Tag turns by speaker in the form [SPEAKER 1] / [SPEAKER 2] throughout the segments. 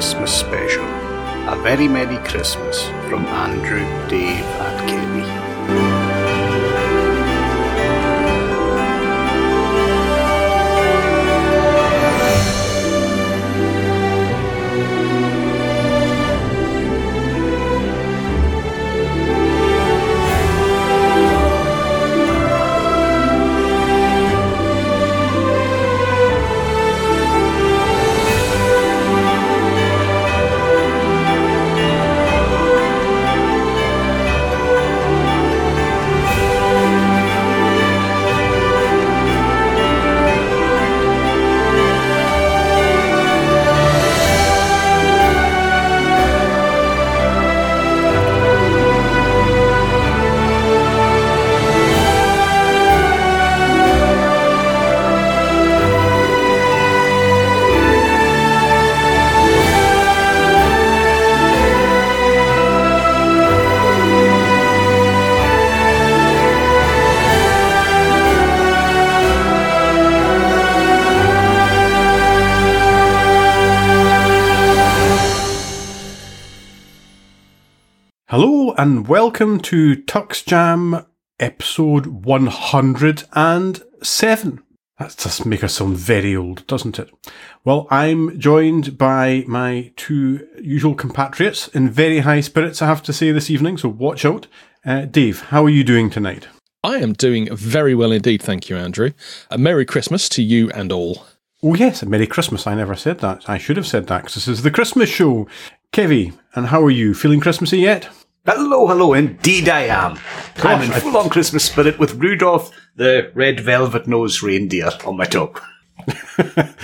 [SPEAKER 1] Christmas special. A very Merry Christmas from Andrew, Dave, and
[SPEAKER 2] Kevie. And welcome to TuxJam episode 107. That does make us sound very old, doesn't it? Well, I'm joined by my two usual compatriots in very high spirits, I have to say, this evening, so watch out. Uh, Dave, how are you doing tonight?
[SPEAKER 3] I am doing very well indeed, thank you, Andrew. A Merry Christmas to you and all.
[SPEAKER 2] Oh, yes, a Merry Christmas. I never said that. I should have said that because this is the Christmas show. Kevie, and how are you? Feeling Christmassy yet?
[SPEAKER 4] Hello, hello, indeed I am. I'm in full on Christmas spirit with Rudolph the red velvet nosed reindeer on my top.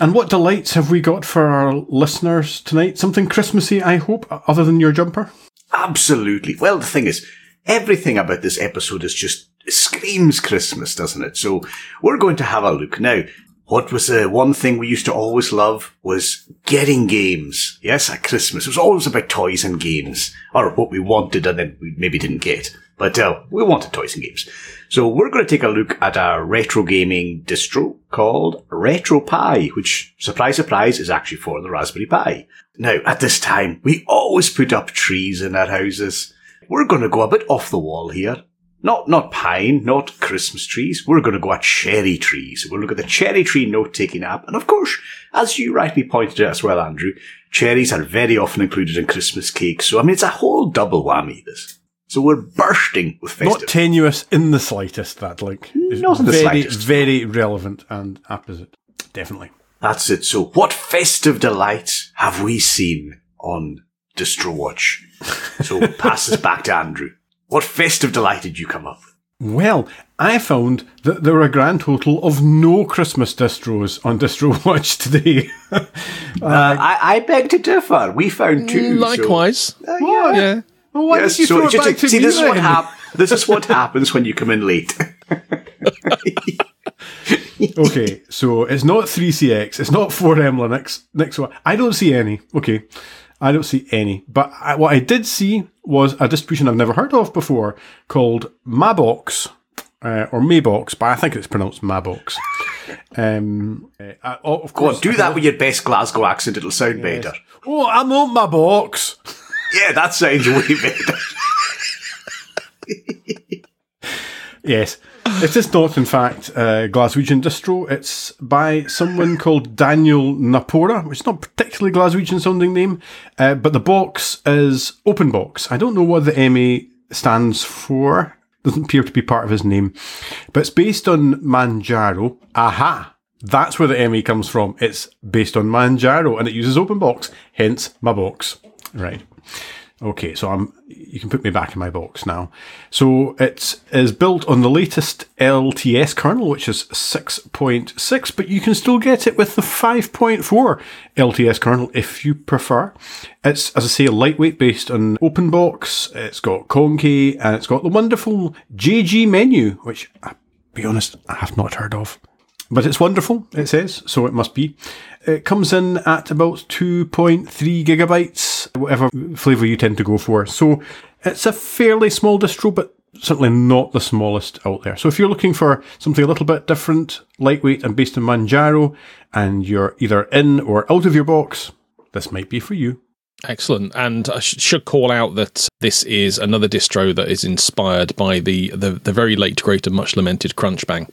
[SPEAKER 2] And what delights have we got for our listeners tonight? Something Christmassy, I hope, other than your jumper?
[SPEAKER 4] Absolutely. Well, the thing is, everything about this episode is just screams Christmas, doesn't it? So we're going to have a look. Now, what was the one thing we used to always love was getting games. Yes, at Christmas. It was always about toys and games. Or what we wanted and then we maybe didn't get. But uh, we wanted toys and games. So we're going to take a look at a retro gaming distro called RetroPie, which, surprise, surprise, is actually for the Raspberry Pi. Now, at this time, we always put up trees in our houses. We're going to go a bit off the wall here. Not, not pine, not Christmas trees. We're going to go at cherry trees. We'll look at the cherry tree note-taking app. And of course, as you rightly pointed out as well, Andrew, cherries are very often included in Christmas cakes. So, I mean, it's a whole double whammy, this. So we're bursting with festive.
[SPEAKER 2] Not tenuous in the slightest, that like mm, is
[SPEAKER 4] Not in the
[SPEAKER 2] very,
[SPEAKER 4] slightest.
[SPEAKER 2] very relevant and apposite. Definitely.
[SPEAKER 4] That's it. So, what festive delights have we seen on DistroWatch? So, pass us back to Andrew. What festive delight did you come up with?
[SPEAKER 2] Well, I found that there were a grand total of no Christmas distros on Distro Watch today.
[SPEAKER 4] Uh, I, I beg to differ. We found two. so-
[SPEAKER 3] Likewise.
[SPEAKER 4] Uh, yeah.
[SPEAKER 3] Yeah.
[SPEAKER 2] well, why
[SPEAKER 4] Yes,
[SPEAKER 2] did you
[SPEAKER 4] so
[SPEAKER 2] throw it
[SPEAKER 4] just-
[SPEAKER 2] back to
[SPEAKER 4] see,
[SPEAKER 2] me
[SPEAKER 4] this is what hap- This is what happens when you come in late.
[SPEAKER 2] Okay, so it's not 3CX, it's not 4M Linux. Next one, I don't see any. Okay, I don't see any. But I, what I did see was a distribution I've never heard of before called Mabox. Uh, or Maybox, but I think it's pronounced Mabox. Um, uh, oh, of course,
[SPEAKER 4] on, do that with your best Glasgow accent. It'll sound better.
[SPEAKER 2] Oh, I'm on my box.
[SPEAKER 4] Yeah, that sounds way better.
[SPEAKER 2] Yes. It is not, in fact, a Glaswegian distro. It's by someone called Daniel Napora, which is not particularly Glaswegian sounding name, uh, but the box is OpenBox. I don't know what the MA stands for. Doesn't appear to be part of his name. But it's based on Manjaro. Aha! That's where the ME comes from. It's based on Manjaro and it uses OpenBox, hence my box. Right. Okay, so I'm. You can put me back in my box now. So it is built on the latest LTS kernel, which is 6.6, but you can still get it with the 5.4 LTS kernel if you prefer. It's, as I say, lightweight based on OpenBox. It's got Conky and it's got the wonderful jgmenu, which, I'll be honest, I have not heard of. But it's wonderful, it says, so it must be. It comes in at about 2.3 gigabytes, whatever flavour you tend to go for. So it's a fairly small distro, but certainly not the smallest out there. So if you're looking for something a little bit different, lightweight and based on Manjaro, and you're either in or out of your box, this might be for you.
[SPEAKER 3] Excellent. And I sh- should call out that this is another distro that is inspired by the, the, the very late, great, and much lamented Crunchbang.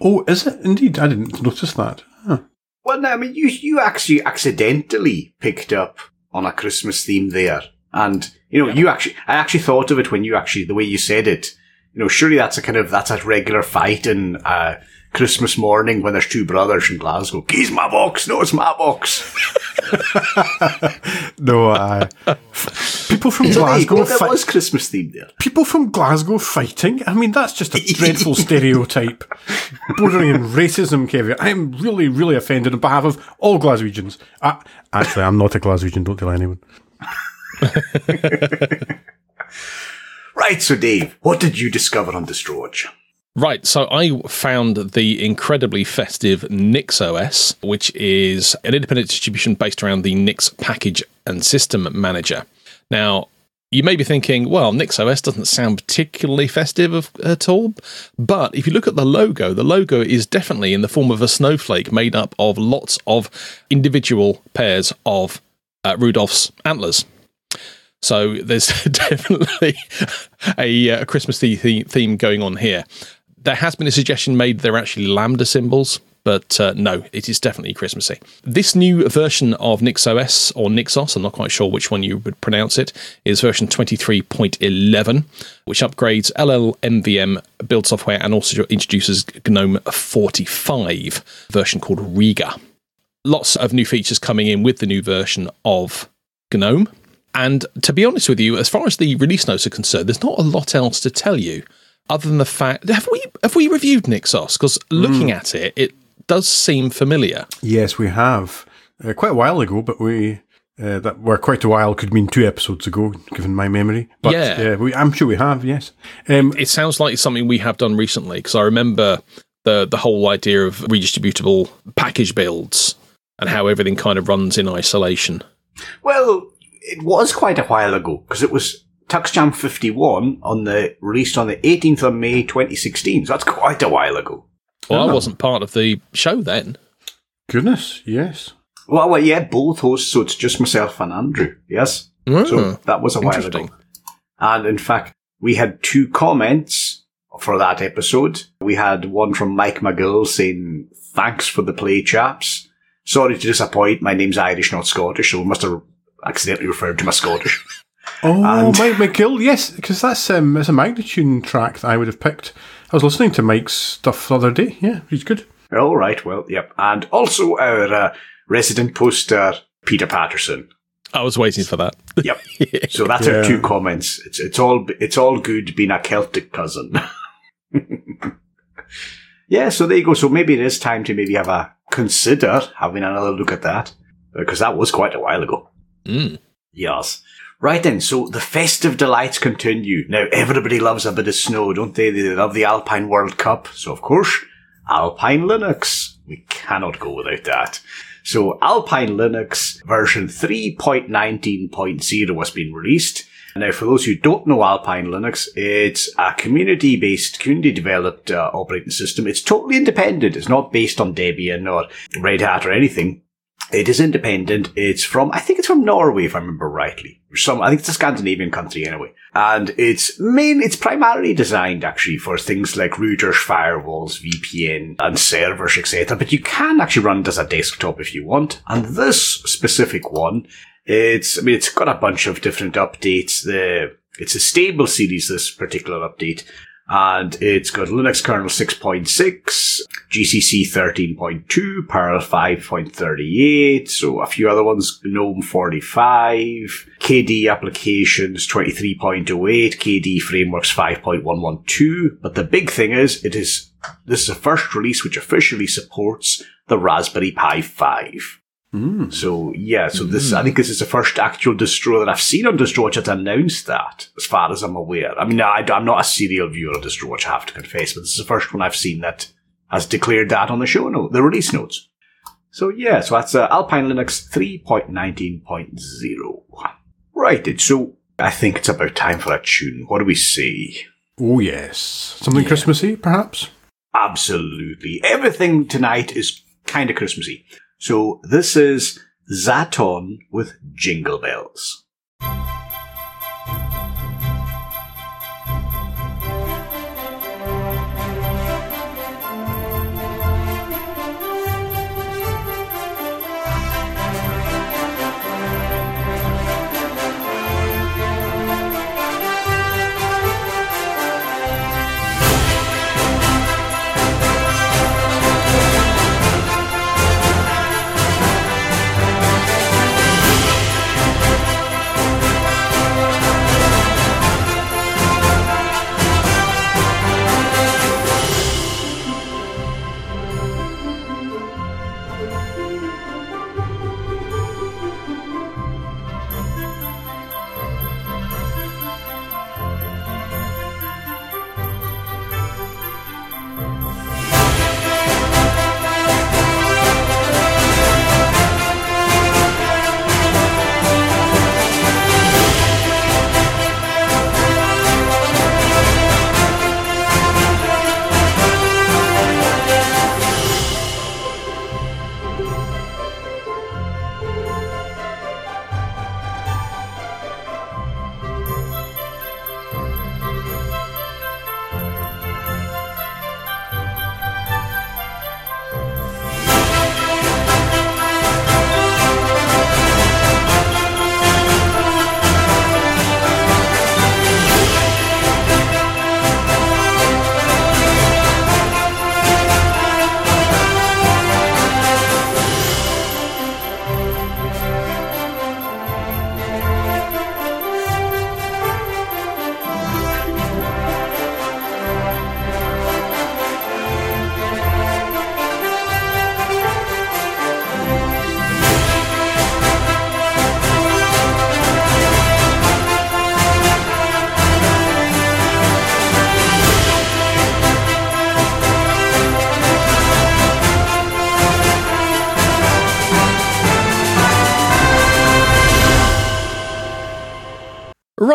[SPEAKER 2] Oh, is it indeed? I didn't notice that. Huh.
[SPEAKER 4] Well, no, I mean, you you actually accidentally picked up on a Christmas theme there, and you know, you actually, I actually thought of it when you actually the way you said it. You know, surely that's a kind of that's a regular fight in uh, Christmas morning when there's two brothers in Glasgow. He's my box. No, it's my box.
[SPEAKER 2] No, uh, people from Glasgow.
[SPEAKER 4] go.
[SPEAKER 2] Fi-
[SPEAKER 4] was Christmas theme there.
[SPEAKER 2] people from Glasgow fighting. I mean, that's just a dreadful stereotype, bordering on racism. Kevin, I am really, really offended on behalf of all Glaswegians. Uh, actually, I'm not a Glaswegian. Don't tell anyone.
[SPEAKER 4] Right. So, Dave, what did you discover on DistroWatch?
[SPEAKER 3] Right, so I found the incredibly festive NixOS, which is an independent distribution based around the Nix package and system manager. Now, you may be thinking, well, NixOS doesn't sound particularly festive of, at all, but if you look at the logo, the logo is definitely in the form of a snowflake made up of lots of individual pairs of uh, Rudolph's antlers. So there's definitely a, uh, Christmas theme going on here. There has been a suggestion made they're actually lambda symbols, but uh, no, it is definitely Christmassy. This new version of NixOS or Nixos, I'm not quite sure which one you would pronounce it, is version 23.11, which upgrades LLMVM build software and also introduces GNOME 45 version called Riga. Lots of new features coming in with the new version of GNOME. And to be honest with you, as far as the release notes are concerned, there's not a lot else to tell you other than the fact have we have we reviewed Nixos? Because looking at it, it does seem familiar.
[SPEAKER 2] Yes, we have. Uh, quite a while ago, but we. Uh, that were quite a while could mean two episodes ago, given my memory. But
[SPEAKER 3] Yeah.
[SPEAKER 2] uh, we, I'm sure we have. Yes, um,
[SPEAKER 3] It sounds like something we have done recently because I remember the the whole idea of redistributable package builds and how everything kind of runs in isolation.
[SPEAKER 4] Well, it was quite a while ago because it was TuxJam 51 on the released on the 18th of May 2016. So that's quite a while ago.
[SPEAKER 3] Well, I
[SPEAKER 2] Oh.
[SPEAKER 3] wasn't part of the show then.
[SPEAKER 2] goodness, yes.
[SPEAKER 4] Well, well, yeah, both hosts. So it's just myself and Andrew. Yes. So
[SPEAKER 3] Hmm.
[SPEAKER 4] that was a while ago. And in fact, we had two comments for that episode. We had one from Mike McGill saying, thanks for the play, chaps. Sorry to disappoint. My name's Irish, not Scottish, so we must have accidentally referred to my Scottish.
[SPEAKER 2] Oh,
[SPEAKER 4] And-
[SPEAKER 2] Mike McGill, yes, because that's um, it's a Magnatune track that I would have picked. I was listening to Mike's stuff the other day. Yeah, he's good.
[SPEAKER 4] All right, well, yep. And also our uh, resident poster, Peter Patterson.
[SPEAKER 3] I was waiting for that.
[SPEAKER 4] Yep. So that's our two comments. It's it's all it's all good being a Celtic cousin. yeah, so there you go. So maybe it is time to maybe have a consider having another look at that because that was quite a while ago.
[SPEAKER 3] Mm.
[SPEAKER 4] Yes. Right then, so the festive delights continue. Now, everybody loves a bit of snow, don't they? They love the Alpine World Cup. So, of course, Alpine Linux. We cannot go without that. So, Alpine Linux version 3.19.0 has been released. Now, for those who don't know Alpine Linux, it's a community-based, community-developed uh, operating system. It's totally independent. It's not based on Debian or Red Hat or anything. It is independent. It's from, I think it's from Norway, if I remember rightly. Some, I think it's a Scandinavian country anyway. And it's main, it's primarily designed actually for things like routers, firewalls, VPN, and servers, etc. But you can actually run it as a desktop if you want. And this specific one, it's, I mean, it's got a bunch of different updates. The, it's a stable series, this particular update. And it's got Linux kernel 6.6, GCC 13.2, Perl 5.38, so a few other ones, GNOME 45, KDE applications 23.08, KDE frameworks 5.112. But the big thing is, it is, this is the first release which officially supports the Raspberry Pi 5. So yeah, so this I think this is the first actual distro that I've seen on DistroWatch that's announced that, as far as I'm aware. I mean, I, am not a serial viewer of DistroWatch, I have to confess, but this is the first one I've seen that has declared that on the show note, the release notes. So yeah, so that's uh, Alpine Linux 3.19.0. Right, so I think it's about time for a tune. What do we say?
[SPEAKER 2] Oh yes, something Christmassy, perhaps.
[SPEAKER 4] Absolutely. Everything tonight is kind of Christmassy. So this is Zaton with Jingle Bells.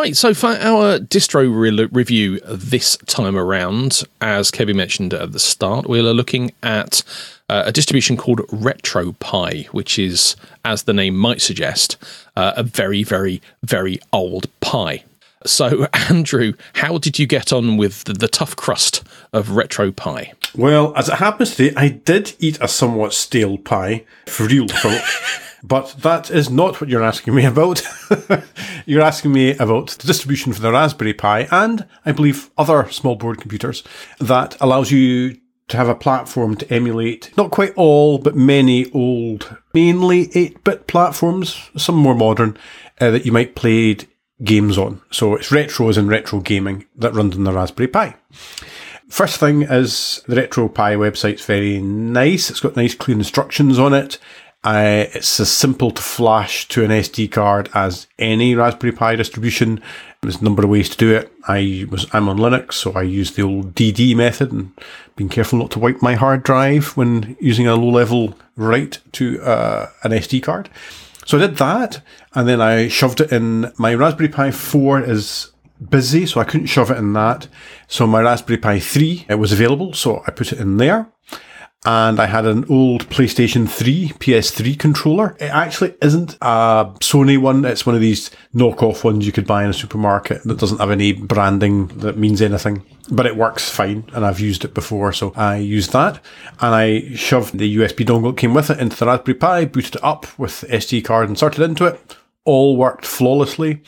[SPEAKER 3] Right, so for our distro re- review this time around, as Kevin mentioned at the start, we're looking at uh, a distribution called RetroPie, which is, as the name might suggest, uh, a very, very, very old pie. So, Andrew, how did you get on with the, the tough crust of RetroPie?
[SPEAKER 2] Well, as it happens today, I did eat a somewhat stale pie, for real folk. But that is not what you're asking me about. you're asking me about the distribution for the Raspberry Pi and, I believe, other small board computers that allows you to have a platform to emulate not quite all, but many old, mainly 8 bit platforms, some more modern, uh, that you might play games on. So it's retros and retro gaming that runs on the Raspberry Pi. First thing is the RetroPie website's very nice. It's got nice clean instructions on it. Uh, it's as simple to flash to an SD card as any Raspberry Pi distribution. There's a number of ways to do it. I was I'm on Linux, so I use the old DD method and being careful not to wipe my hard drive when using a low level write to uh, an SD card. So I did that, and then I shoved it in. My Raspberry Pi 4 is busy, so I couldn't shove it in that. So my Raspberry Pi 3 it was available, so I put it in there and I had an old PlayStation 3 PS3 controller. It actually isn't a Sony one. It's one of these knockoff ones you could buy in a supermarket that doesn't have any branding that means anything, but it works fine. And I've used it before. So I used that and I shoved the USB dongle that came with it into the Raspberry Pi, booted it up with the SD card inserted into it. All worked flawlessly.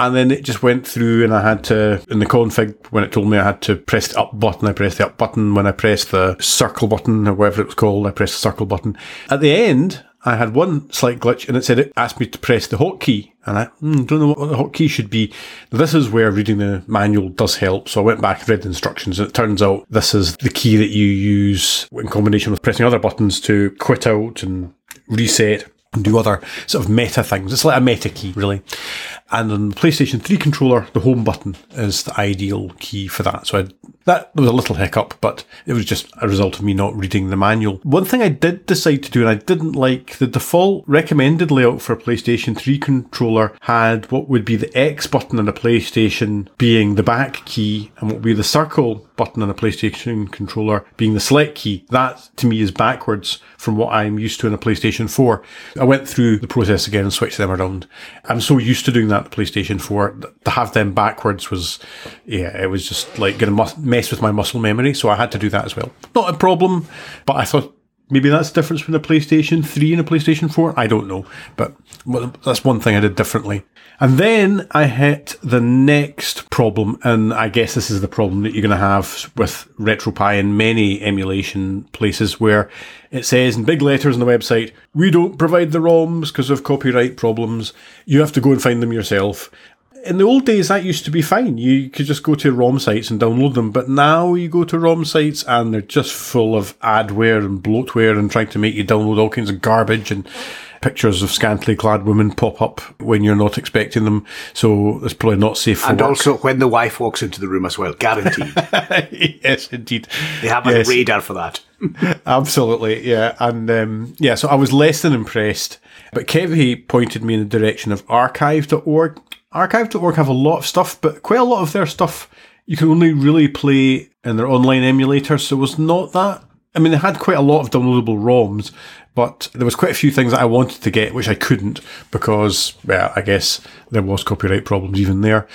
[SPEAKER 2] And then it just went through and I had to, in the config, when it told me I had to press the up button, I pressed the up button. When I pressed the circle button or whatever it was called, I pressed the circle button. At the end, I had one slight glitch and it said it asked me to press the hotkey. And I mm, don't know what the hotkey should be. This is where reading the manual does help. So I went back and read the instructions and it turns out this is the key that you use in combination with pressing other buttons to quit out and reset do other sort of meta things. It's like a meta key, really. And on the PlayStation 3 controller, the home button is the ideal key for that. So I, that was a little hiccup, but it was just a result of me not reading the manual. One thing I did decide to do, and I didn't like, the default recommended layout for a PlayStation 3 controller had what would be the X button on a PlayStation being the back key and what would be the circle button on a PlayStation controller being the select key. That to me is backwards from what I'm used to in a PlayStation 4. I went through the process again and switched them around. I'm so used to doing that the PlayStation 4. To have them backwards was, yeah, it was just like going to mess with my muscle memory. So I had to do that as well. Not a problem, but I thought Maybe that's the difference between a PlayStation 3 and a PlayStation 4. I don't know. But that's one thing I did differently. And then I hit the next problem. And I guess this is the problem that you're going to have with RetroPie in many emulation places where it says in big letters on the website, we don't provide the ROMs because of copyright problems. You have to go and find them yourself in the old days, that used to be fine. You could just go to ROM sites and download them. But now you go to ROM sites and they're just full of adware and bloatware and trying to make you download all kinds of garbage and pictures of scantily clad women pop up when you're not expecting them. So it's probably not safe
[SPEAKER 4] And
[SPEAKER 2] work.
[SPEAKER 4] also when the wife walks into the room as well, guaranteed.
[SPEAKER 2] yes, indeed.
[SPEAKER 4] They have
[SPEAKER 2] yes.
[SPEAKER 4] a radar for that.
[SPEAKER 2] Absolutely, yeah. And um, yeah, so I was less than impressed. But Kevie pointed me in the direction of archive.org Archive.org have a lot of stuff, but quite a lot of their stuff you can only really play in their online emulator, so it was not that. I mean, they had quite a lot of downloadable ROMs, but there was quite a few things that I wanted to get which I couldn't because, well, I guess there was copyright problems even there.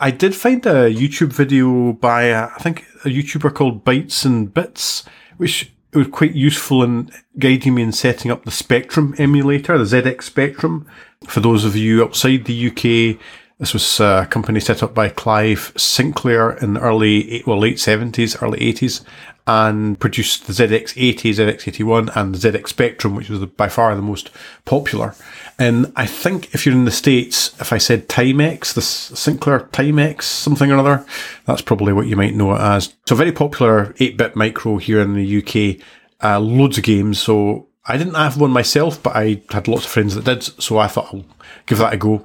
[SPEAKER 2] I did find a YouTube video by, uh, I think, a YouTuber called Bytes and Bits, which was quite useful in guiding me in setting up the Spectrum emulator, the ZX Spectrum. For those of you outside the UK, this was a company set up by Clive Sinclair in the early, well, late 70s, early 80s, and produced the ZX80, ZX81, and the ZX Spectrum, which was by far the most popular. And I think if you're in the States, if I said Timex, the Sinclair Timex, something or other, that's probably what you might know it as. So very popular 8-bit micro here in the UK. Uh, loads of games. So I didn't have one myself, but I had lots of friends that did. So I thought I'll give that a go.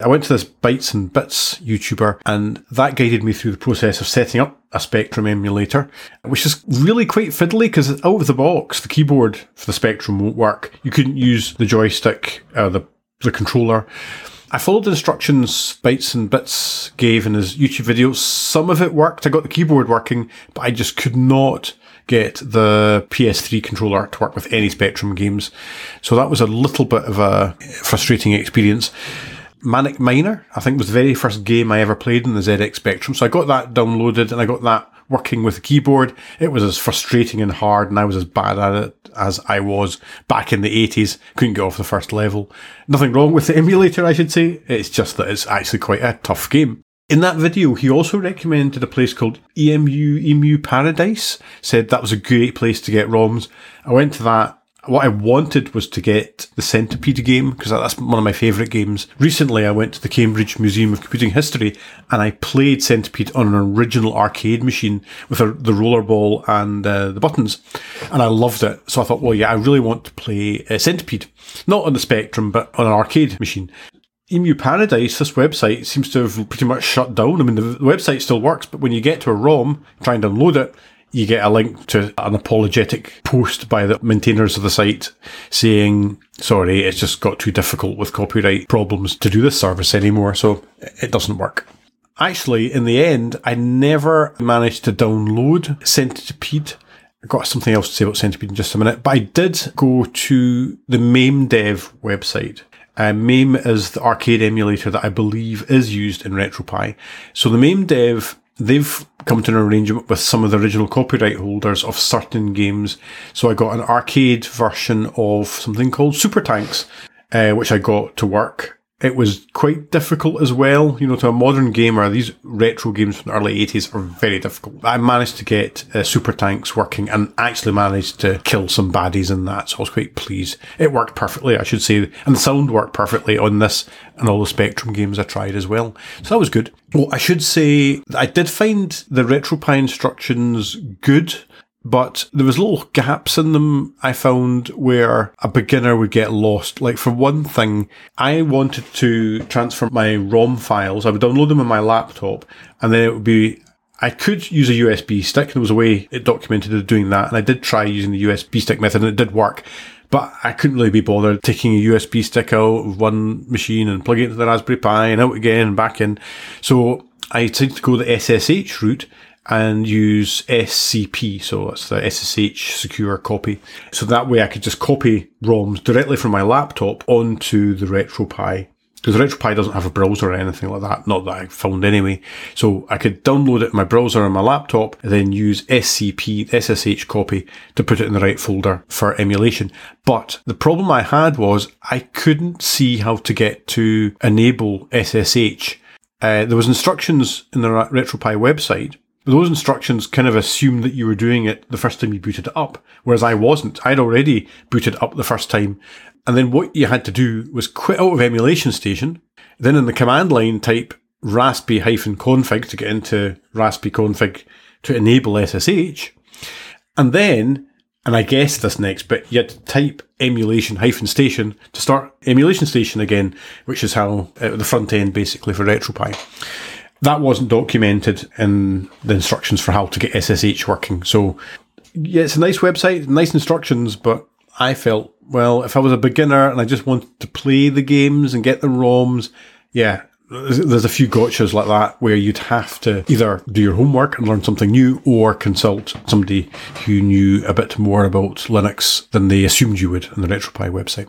[SPEAKER 2] I went to this Bytes and Bits YouTuber and that guided me through the process of setting up a Spectrum emulator, which is really quite fiddly because out of the box, the keyboard for the Spectrum won't work. You couldn't use the joystick, uh, the, the controller. I followed the instructions Bytes and Bits gave in his YouTube videos. Some of it worked. I got the keyboard working, but I just could not get the PS3 controller to work with any Spectrum games. So that was a little bit of a frustrating experience. Manic Miner, I think was the very first game I ever played in the ZX Spectrum. So I got that downloaded and I got that working with the keyboard. It was as frustrating and hard and I was as bad at it as I was back in the 80s. Couldn't get off the first level. Nothing wrong with the emulator, I should say. It's just that it's actually quite a tough game. In that video, he also recommended a place called EMU, EMU Paradise, said that was a great place to get ROMs. I went to that what I wanted was to get the Centipede game because that's one of my favourite games. Recently, I went to the Cambridge Museum of Computing History and I played Centipede on an original arcade machine with a, the rollerball and uh, the buttons, and I loved it. So I thought, well, yeah, I really want to play uh, Centipede, not on the Spectrum, but on an arcade machine. Emu Paradise, this website seems to have pretty much shut down. I mean, the, website still works, but when you get to a ROM, try and download it, you get a link to an apologetic post by the maintainers of the site saying, sorry, it's just got too difficult with copyright problems to do this service anymore, so it doesn't work. Actually, in the end, I never managed to download Centipede. I've got something else to say about Centipede in just a minute, but I did go to the MAME Dev website. Uh, MAME is the arcade emulator that I believe is used in RetroPie. So the MAME Dev they've come to an arrangement with some of the original copyright holders of certain games. So I got an arcade version of something called Super Tanks, uh, which I got to work. It was quite difficult as well. You know, to a modern gamer, these retro games from the early 80s are very difficult. I managed to get uh, Super Tanks working and actually managed to kill some baddies in that, so I was quite pleased. It worked perfectly, I should say, and the sound worked perfectly on this and all the Spectrum games I tried as well. So that was good. Well, I should say I did find the RetroPie instructions good but there was little gaps in them I found where a beginner would get lost. Like for one thing, I wanted to transfer my ROM files. I would download them on my laptop and then it would be I could use a USB stick. There was a way it documented of doing that. And I did try using the USB stick method and it did work. But I couldn't really be bothered taking a USB stick out of one machine and plugging it into the Raspberry Pi and out again and back in. So I decided to go the SSH route and use SCP, so that's the SSH secure copy. So that way I could just copy ROMs directly from my laptop onto the RetroPie. Because the RetroPie doesn't have a browser or anything like that, not that I found anyway. So I could download it in my browser on my laptop, and then use SCP, SSH copy, to put it in the right folder for emulation. But the problem I had was I couldn't see how to get to enable SSH. Uh, there was instructions in the RetroPie website, those instructions kind of assume that you were doing it the first time you booted it up, whereas I wasn't. I'd already booted up the first time. And then what you had to do was quit out of emulation station, then in the command line type raspi config to get into raspi config to enable SSH. And then, and I guess this next bit, you had to type emulation hyphen station to start emulation station again, which is how uh, the front end basically for RetroPie that wasn't documented in the instructions for how to get SSH working. So, yeah, it's a nice website, nice instructions, but I felt, well, if I was a beginner and I just wanted to play the games and get the ROMs, yeah, there's a few gotchas like that where you'd have to either do your homework and learn something new or consult somebody who knew a bit more about Linux than they assumed you would on the RetroPie website.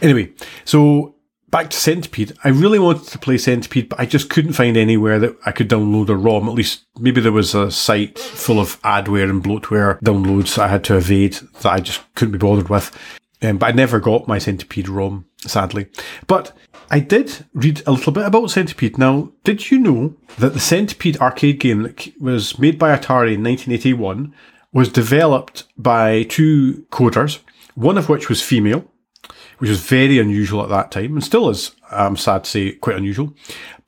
[SPEAKER 2] Anyway, so back to Centipede. I really wanted to play Centipede, but I just couldn't find anywhere that I could download a ROM. At least maybe there was a site full of adware and bloatware downloads that I had to evade that I just couldn't be bothered with. Um, but I never got my Centipede ROM, sadly. But I did read a little bit about Centipede. Now, did you know that the Centipede arcade game that was made by Atari in 1981 was developed by two coders, one of which was female, which was very unusual at that time and still is, I'm sad to say, quite unusual.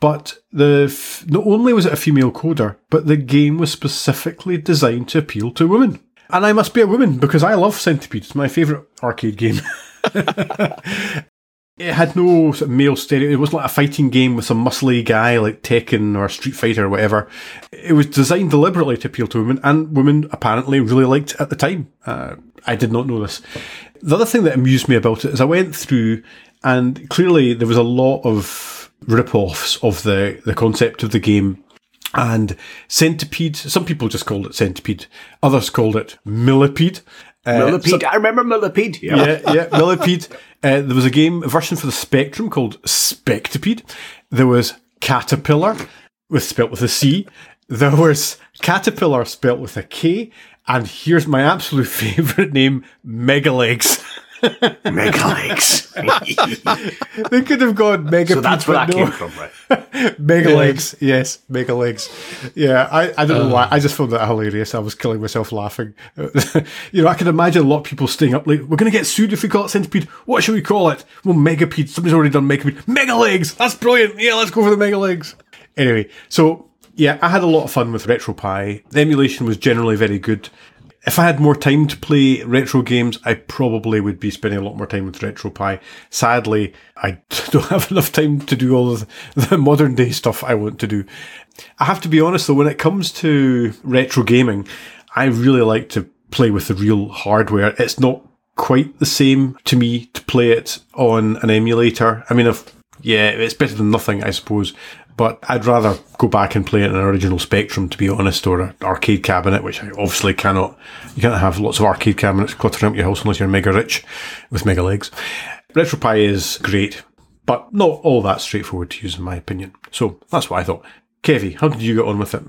[SPEAKER 2] But the f- not only was it a female coder, but the game was specifically designed to appeal to women. And I must be a woman because I love Centipede. It's my favourite arcade game. it had no sort of male stereo. It wasn't like a fighting game with some muscly guy like Tekken or Street Fighter or whatever. It was designed deliberately to appeal to women, and women apparently really liked it at the time. Uh, I did not know this. The other thing that amused me about it is I went through, and clearly there was a lot of rip-offs of the the concept of the game and centipede. Some people just called it centipede. Others called it millipede.
[SPEAKER 4] Uh, millipede. So, I remember millipede.
[SPEAKER 2] Yeah, yeah, yeah millipede. Uh, there was a game a version for the Spectrum called Spectipede. There was Caterpillar, with spelt with a C. There was Caterpillar spelt with a K. And here's my absolute favourite name, Megalegs.
[SPEAKER 4] Megalegs.
[SPEAKER 2] they could have gone mega. Legs.
[SPEAKER 4] So that's where that no. came from, right?
[SPEAKER 2] mega legs, yes, mega legs. Yeah, I, I don't uh, know why. I just found that hilarious. I was killing myself laughing. you know, I can imagine a lot of people staying up late. We're going to get sued if we call it centipede. What should we call it? Well, megapede. Somebody's already done megapede. Mega legs. That's brilliant. Yeah, let's go for the mega legs. Anyway, so yeah, I had a lot of fun with RetroPie. The emulation was generally very good if I had more time to play retro games, I probably would be spending a lot more time with RetroPie. Sadly, I don't have enough time to do all the modern day stuff I want to do. I have to be honest though, when it comes to retro gaming, I really like to play with the real hardware. It's not quite the same to me to play it on an emulator. I mean, if yeah, it's better than nothing, I suppose. But I'd rather go back and play it in an original Spectrum, to be honest, or an arcade cabinet, which I obviously cannot. You can't have lots of arcade cabinets cluttering up your house unless you're mega rich with mega legs. RetroPie is great, but not all that straightforward to use, in my opinion. So that's what I thought. Kevie, how did you get on with it?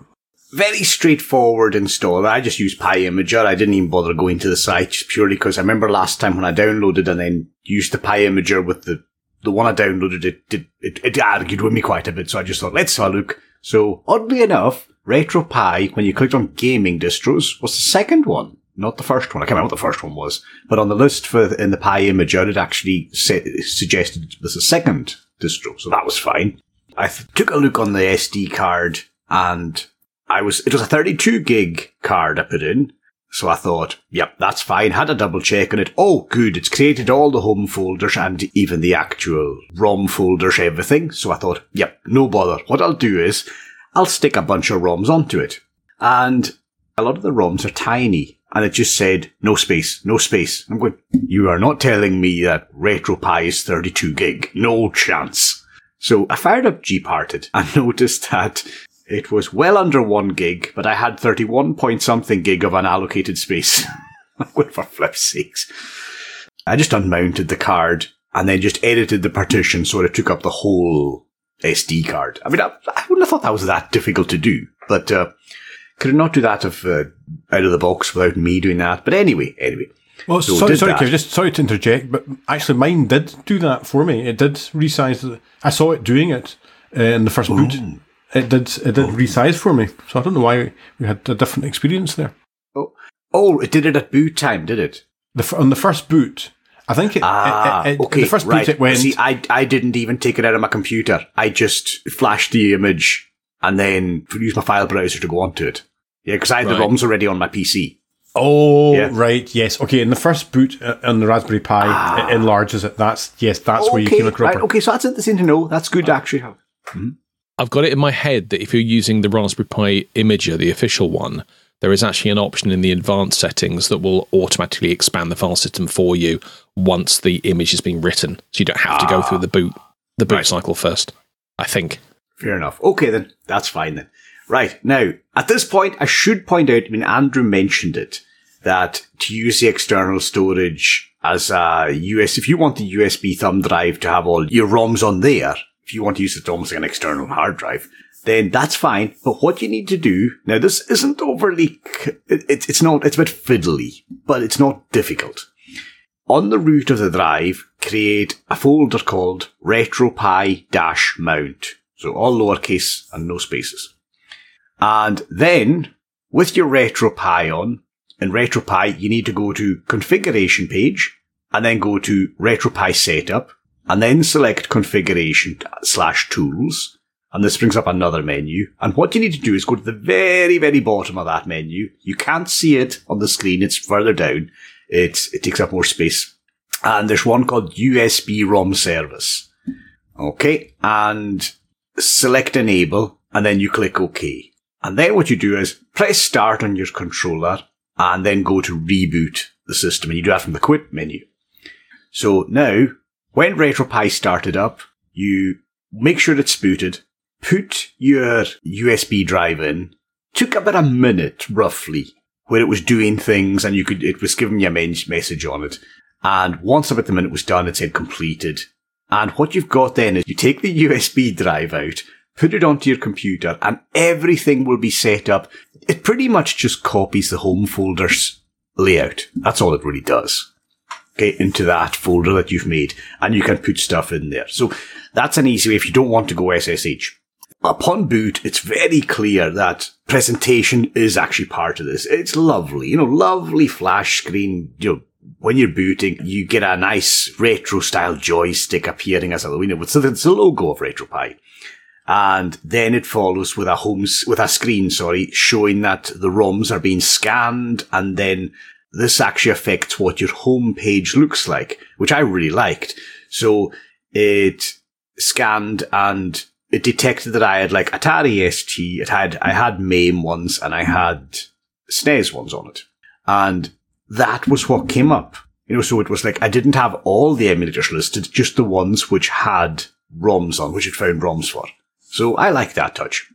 [SPEAKER 4] Very straightforward install. I just used Pi Imager. I didn't even bother going to the site purely because I remember last time when I downloaded and then used the Pi Imager with the the one I downloaded, it, it, it, it argued with me quite a bit, so I just thought, let's have a look. So, oddly enough, RetroPie, when you clicked on gaming distros, was the second one, not the first one. I can't remember what the first one was, but on the list for in the Pi Imager, it actually suggested it was the second distro, so that was fine. I th- took a look on the SD card, and I was it was a 32 gig card I put in, so I thought, yep, that's fine. Had a double check on it. Oh, good. It's created all the home folders and even the actual ROM folders, everything. So I thought, yep, no bother. What I'll do is I'll stick a bunch of ROMs onto it. And a lot of the ROMs are tiny. And it just said, no space, no space. I'm going, you are not telling me that RetroPie is 32 gig. No chance. So I fired up Gparted and noticed that It was well under one gig, but I had 31 point something gig of unallocated space. What for flip's sakes. I just unmounted the card and then just edited the partition so it took up the whole SD card. I mean, I, I wouldn't have thought that was that difficult to do, but uh, could not do that of, uh, out of the box without me doing that. But anyway, anyway.
[SPEAKER 2] Well,
[SPEAKER 4] So
[SPEAKER 2] sorry, sorry. Kev, just sorry to interject, but actually mine did do that for me. It did resize. The, I saw it doing it uh, in the first boot. It did. It did resize for me. So I don't know why we had a different experience there.
[SPEAKER 4] Oh, oh, it did it at boot time, did it?
[SPEAKER 2] The on the first boot, I think it.
[SPEAKER 4] Ah,
[SPEAKER 2] it, it,
[SPEAKER 4] okay,
[SPEAKER 2] The first
[SPEAKER 4] right.
[SPEAKER 2] boot it went.
[SPEAKER 4] See, I, I didn't even take it out of my computer. I just flashed the image and then used my file browser to go onto it. Yeah, because I had
[SPEAKER 3] Right.
[SPEAKER 4] the ROMs already on my PC.
[SPEAKER 2] oh,
[SPEAKER 4] Yeah.
[SPEAKER 2] right. Yes. Okay. In the first boot uh, on the Raspberry Pi, it enlarges it. That's yes. That's where you came across.
[SPEAKER 4] Ah. right, okay, so that's interesting to know. That's good to actually have.
[SPEAKER 3] I've got it in my head that if you're using the Raspberry Pi Imager, the official one, there is actually an option in the advanced settings that will automatically expand the file system for you once the image has been written. So you don't have to go ah. through the boot the boot
[SPEAKER 4] Right.
[SPEAKER 3] cycle first. I think.
[SPEAKER 4] Fair enough. Okay, then. That's fine then. Right. Now, at this point, I should point out, I mean, Andrew mentioned it, that to use the external storage as a US, if you want the USB thumb drive to have all your ROMs on there, if you want to use it almost like an external hard drive, then that's fine. But what you need to do, now this isn't overly, c- it, it's it's not, it's a bit fiddly, but it's not difficult. On the root of the drive, create a folder called retropie-mount. So all lowercase and no spaces. And then, with your RetroPie on, in RetroPie, you need to go to configuration page, and then go to RetroPie setup, and then select configuration slash tools, and this brings up another menu. And what you need to do is go to the very, very bottom of that menu. You can't see it on the screen, it's further down. It's, it takes up more space. And there's one called USB ROM service. Okay, and select enable, and then you click OK. And then what you do is press start on your controller, and then go to reboot the system, and you do that from the quit menu. So now, when RetroPie started up, you make sure it's booted, put your USB drive in, took about a minute roughly, where it was doing things and you could, it was giving you a message on it. And once about the minute was done, it said completed. And what you've got then is you take the USB drive out, put it onto your computer, and everything will be set up. It pretty much just copies the home folder's layout. That's all it really does. Okay, into that folder that you've made, and you can put stuff in there. So that's an easy way if you don't want to go SSH. Upon boot, it's very clear that presentation is actually part of this. It's lovely, you know, lovely flash screen, you know, when you're booting, you get a nice retro style joystick appearing as a, know, with the logo of RetroPie. And then it follows with a home, with a screen, sorry, showing that the ROMs are being scanned and then this actually affects what your home page looks like, which I really liked. So it scanned and it detected that I had like Atari ST, it had, I had MAME ones and I had SNES ones on it. And that was what came up. You know, so it was like I didn't have all the emulators listed, just the ones which had ROMs on, which it found ROMs for. So I like that touch.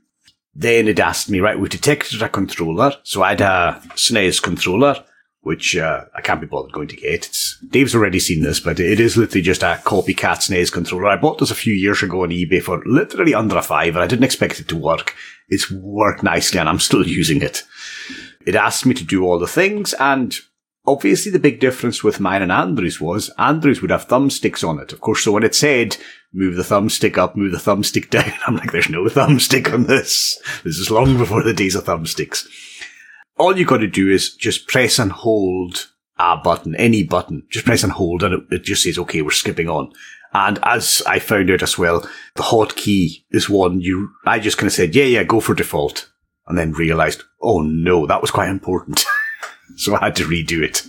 [SPEAKER 4] Then it asked me, right, we detected a controller. So I had a SNES controller, which uh, I can't be bothered going to get. It's, Dave's already seen this, but it is literally just a copycat SNES controller. I bought this a few years ago on eBay for literally under a five, and I didn't expect it to work. It's worked nicely, and I'm still using it. It asked me to do all the things, and obviously the big difference with mine and Andrew's was Andrew's would have thumbsticks on it. Of course, so when it said move the thumbstick up, move the thumbstick down, I'm like, there's no thumbstick on this. This is long before the days of thumbsticks. All you got to do is just press and hold a button, any button. Just press and hold, and it, it just says, okay, we're skipping on. And as I found out as well, the hotkey is one you, I just kind of said, yeah, yeah, go for default. And then realized, oh no, that was quite important. so I had to redo it.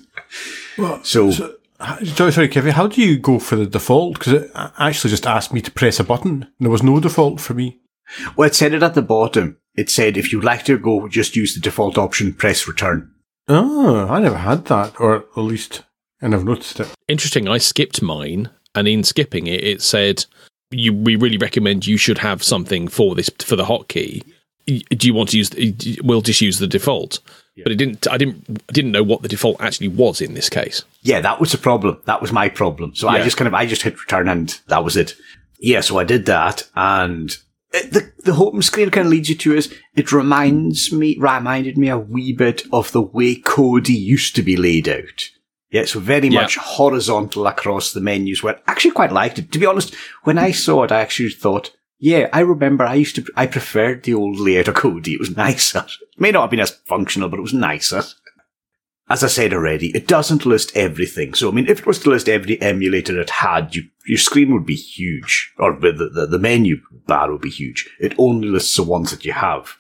[SPEAKER 2] Well,
[SPEAKER 4] So,
[SPEAKER 2] H- Sorry, sorry, Kevin. How do you go for the default? Because it actually just asked me to press a button. And There was no default for me.
[SPEAKER 4] well, it said it at the bottom. It said, if you'd like to go, just use the default option, press return.
[SPEAKER 2] Oh, I never had that, or at least I never noticed it.
[SPEAKER 3] Interesting. I skipped mine, and in skipping it, it said you we really recommend you should have something for this for the hotkey. do you want to use? We'll just use the default. But it didn't. I didn't. I didn't know what the default actually was in this case.
[SPEAKER 4] Yeah, that was the problem. That was my problem. So I just kind of I just hit return and that was it. Yeah, so I did that, and it, the the home screen kind of leads you to is it reminds me reminded me a wee bit of the way Kodi used to be laid out. Yeah, so very
[SPEAKER 3] Yeah.
[SPEAKER 4] much horizontal across the menus. Where I actually quite liked it. To be honest, when I saw it, I actually thought, yeah, I remember I used to I preferred the old layout of Kodi. It was nicer. It may not have been as functional, but it was nicer as I said already, it doesn't list everything. So, I mean, if it was to list every emulator it had, you, your screen would be huge, or the, the, the menu bar would be huge. It only lists the ones that you have.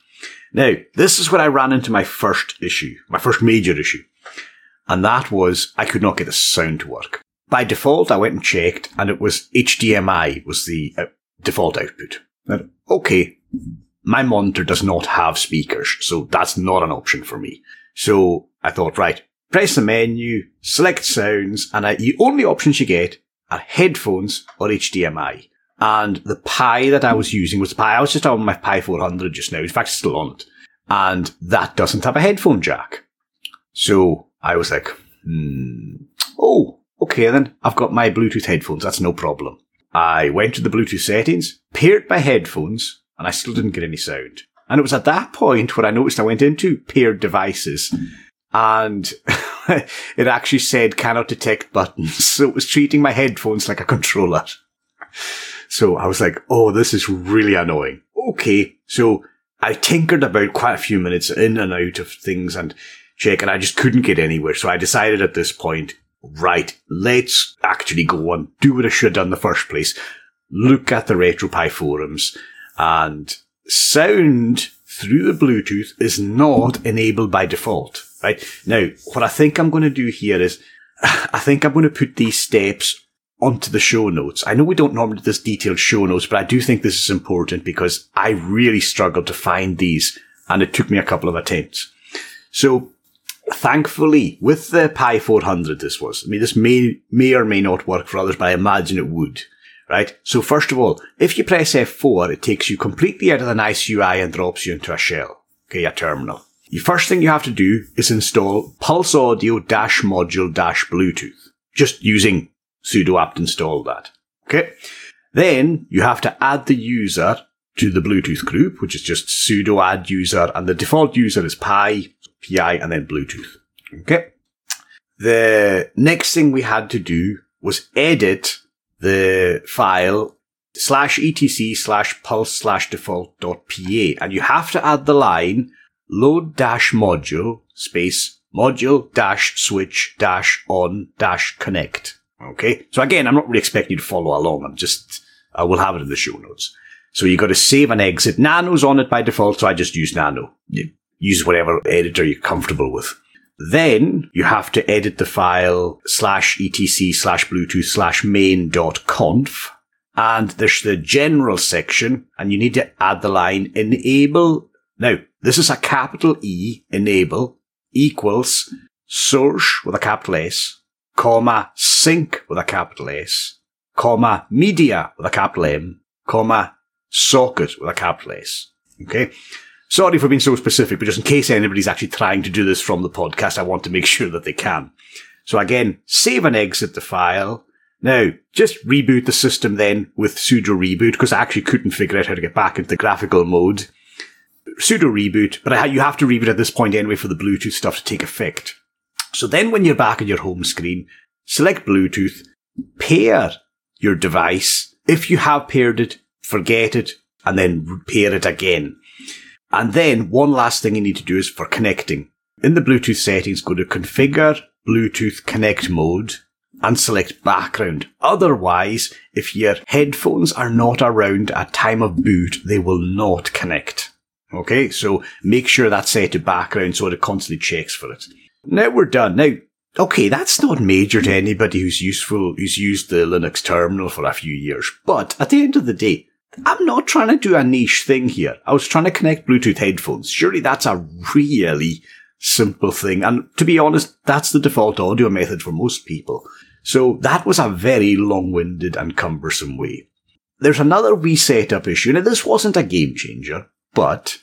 [SPEAKER 4] Now, this is where I ran into my first issue, my first major issue. And that was I could not get the sound to work. By default, I went and checked, and it was HDMI was the uh, default output. And, okay, my monitor does not have speakers, so that's not an option for me. So I thought, right, press the menu, select sounds, and I, the only options you get are headphones or HDMI. And the Pi that I was using was the Pi. I was just on my Pi 400 just now. In fact, it's still on it. And that doesn't have a headphone jack. So I was like, hmm. Oh, okay then. I've got my Bluetooth headphones. That's no problem. I went to the Bluetooth settings, paired my headphones, and I still didn't get any sound. And it was at that point where I noticed I went into paired devices and it actually said cannot detect buttons. So it was treating my headphones like a controller. So I was like, oh, this is really annoying. Okay. So I tinkered about quite a few minutes in and out of things and check and I just couldn't get anywhere. So I decided at this point, right, let's actually go and do what I should have done in the first place. Look at the RetroPie forums and sound through the Bluetooth is not enabled by default, right? Now, what I think I'm going to do here is I think I'm going to put these steps onto the show notes. I know we don't normally do this detailed show notes, but I do think this is important because I really struggled to find these and it took me a couple of attempts. So thankfully with the Pi 400, this was, I mean, this may, may or may not work for others, but I imagine it would. Right? So first of all, if you press F4, it takes you completely out of the nice UI and drops you into a shell. Okay, a terminal. The first thing you have to do is install Pulse Audio dash module dash Bluetooth. Just using sudo apt install that. Okay. Then you have to add the user to the Bluetooth group, which is just sudo add user, and the default user is Pi, PI, and then Bluetooth. Okay. The next thing we had to do was edit the file slash etc slash pulse slash default dot pa, and you have to add the line load dash module space module dash switch dash on dash connect. Okay. So again, I'm not really expecting you to follow along. I'm just, uh, I will have it in the show notes. So you got to save and exit. Nano's on it by default, so I just use Nano. Use whatever editor you're comfortable with. Then you have to edit the file slash etc slash bluetooth slash main dot conf. And there's the general section and you need to add the line enable. Now, this is a capital E enable equals source with a capital S, comma sync with a capital S, comma media with a capital M, comma socket with a capital S. Okay. Sorry for being so specific, but just in case anybody's actually trying to do this from the podcast, I want to make sure that they can. So again, save and exit the file. Now, just reboot the system then with sudo reboot because I actually couldn't figure out how to get back into graphical mode. Sudo reboot, but I, you have to reboot at this point anyway for the Bluetooth stuff to take effect. So then when you're back on your home screen, select Bluetooth, pair your device. If you have paired it, forget it, and then pair it again. And then one last thing you need to do is for connecting. In the Bluetooth settings, go to configure Bluetooth connect mode and select background. Otherwise, if your headphones are not around at time of boot, they will not connect. Okay, so make sure that's set to background so it constantly checks for it. Now we're done. Now, okay, that's not major to anybody who's useful, who's used the Linux terminal for a few years. But at the end of the day, I'm not trying to do a niche thing here. I was trying to connect Bluetooth headphones. Surely that's a really simple thing. And to be honest, that's the default audio method for most people. So that was a very long-winded and cumbersome way. There's another wee setup issue. Now this wasn't a game changer, but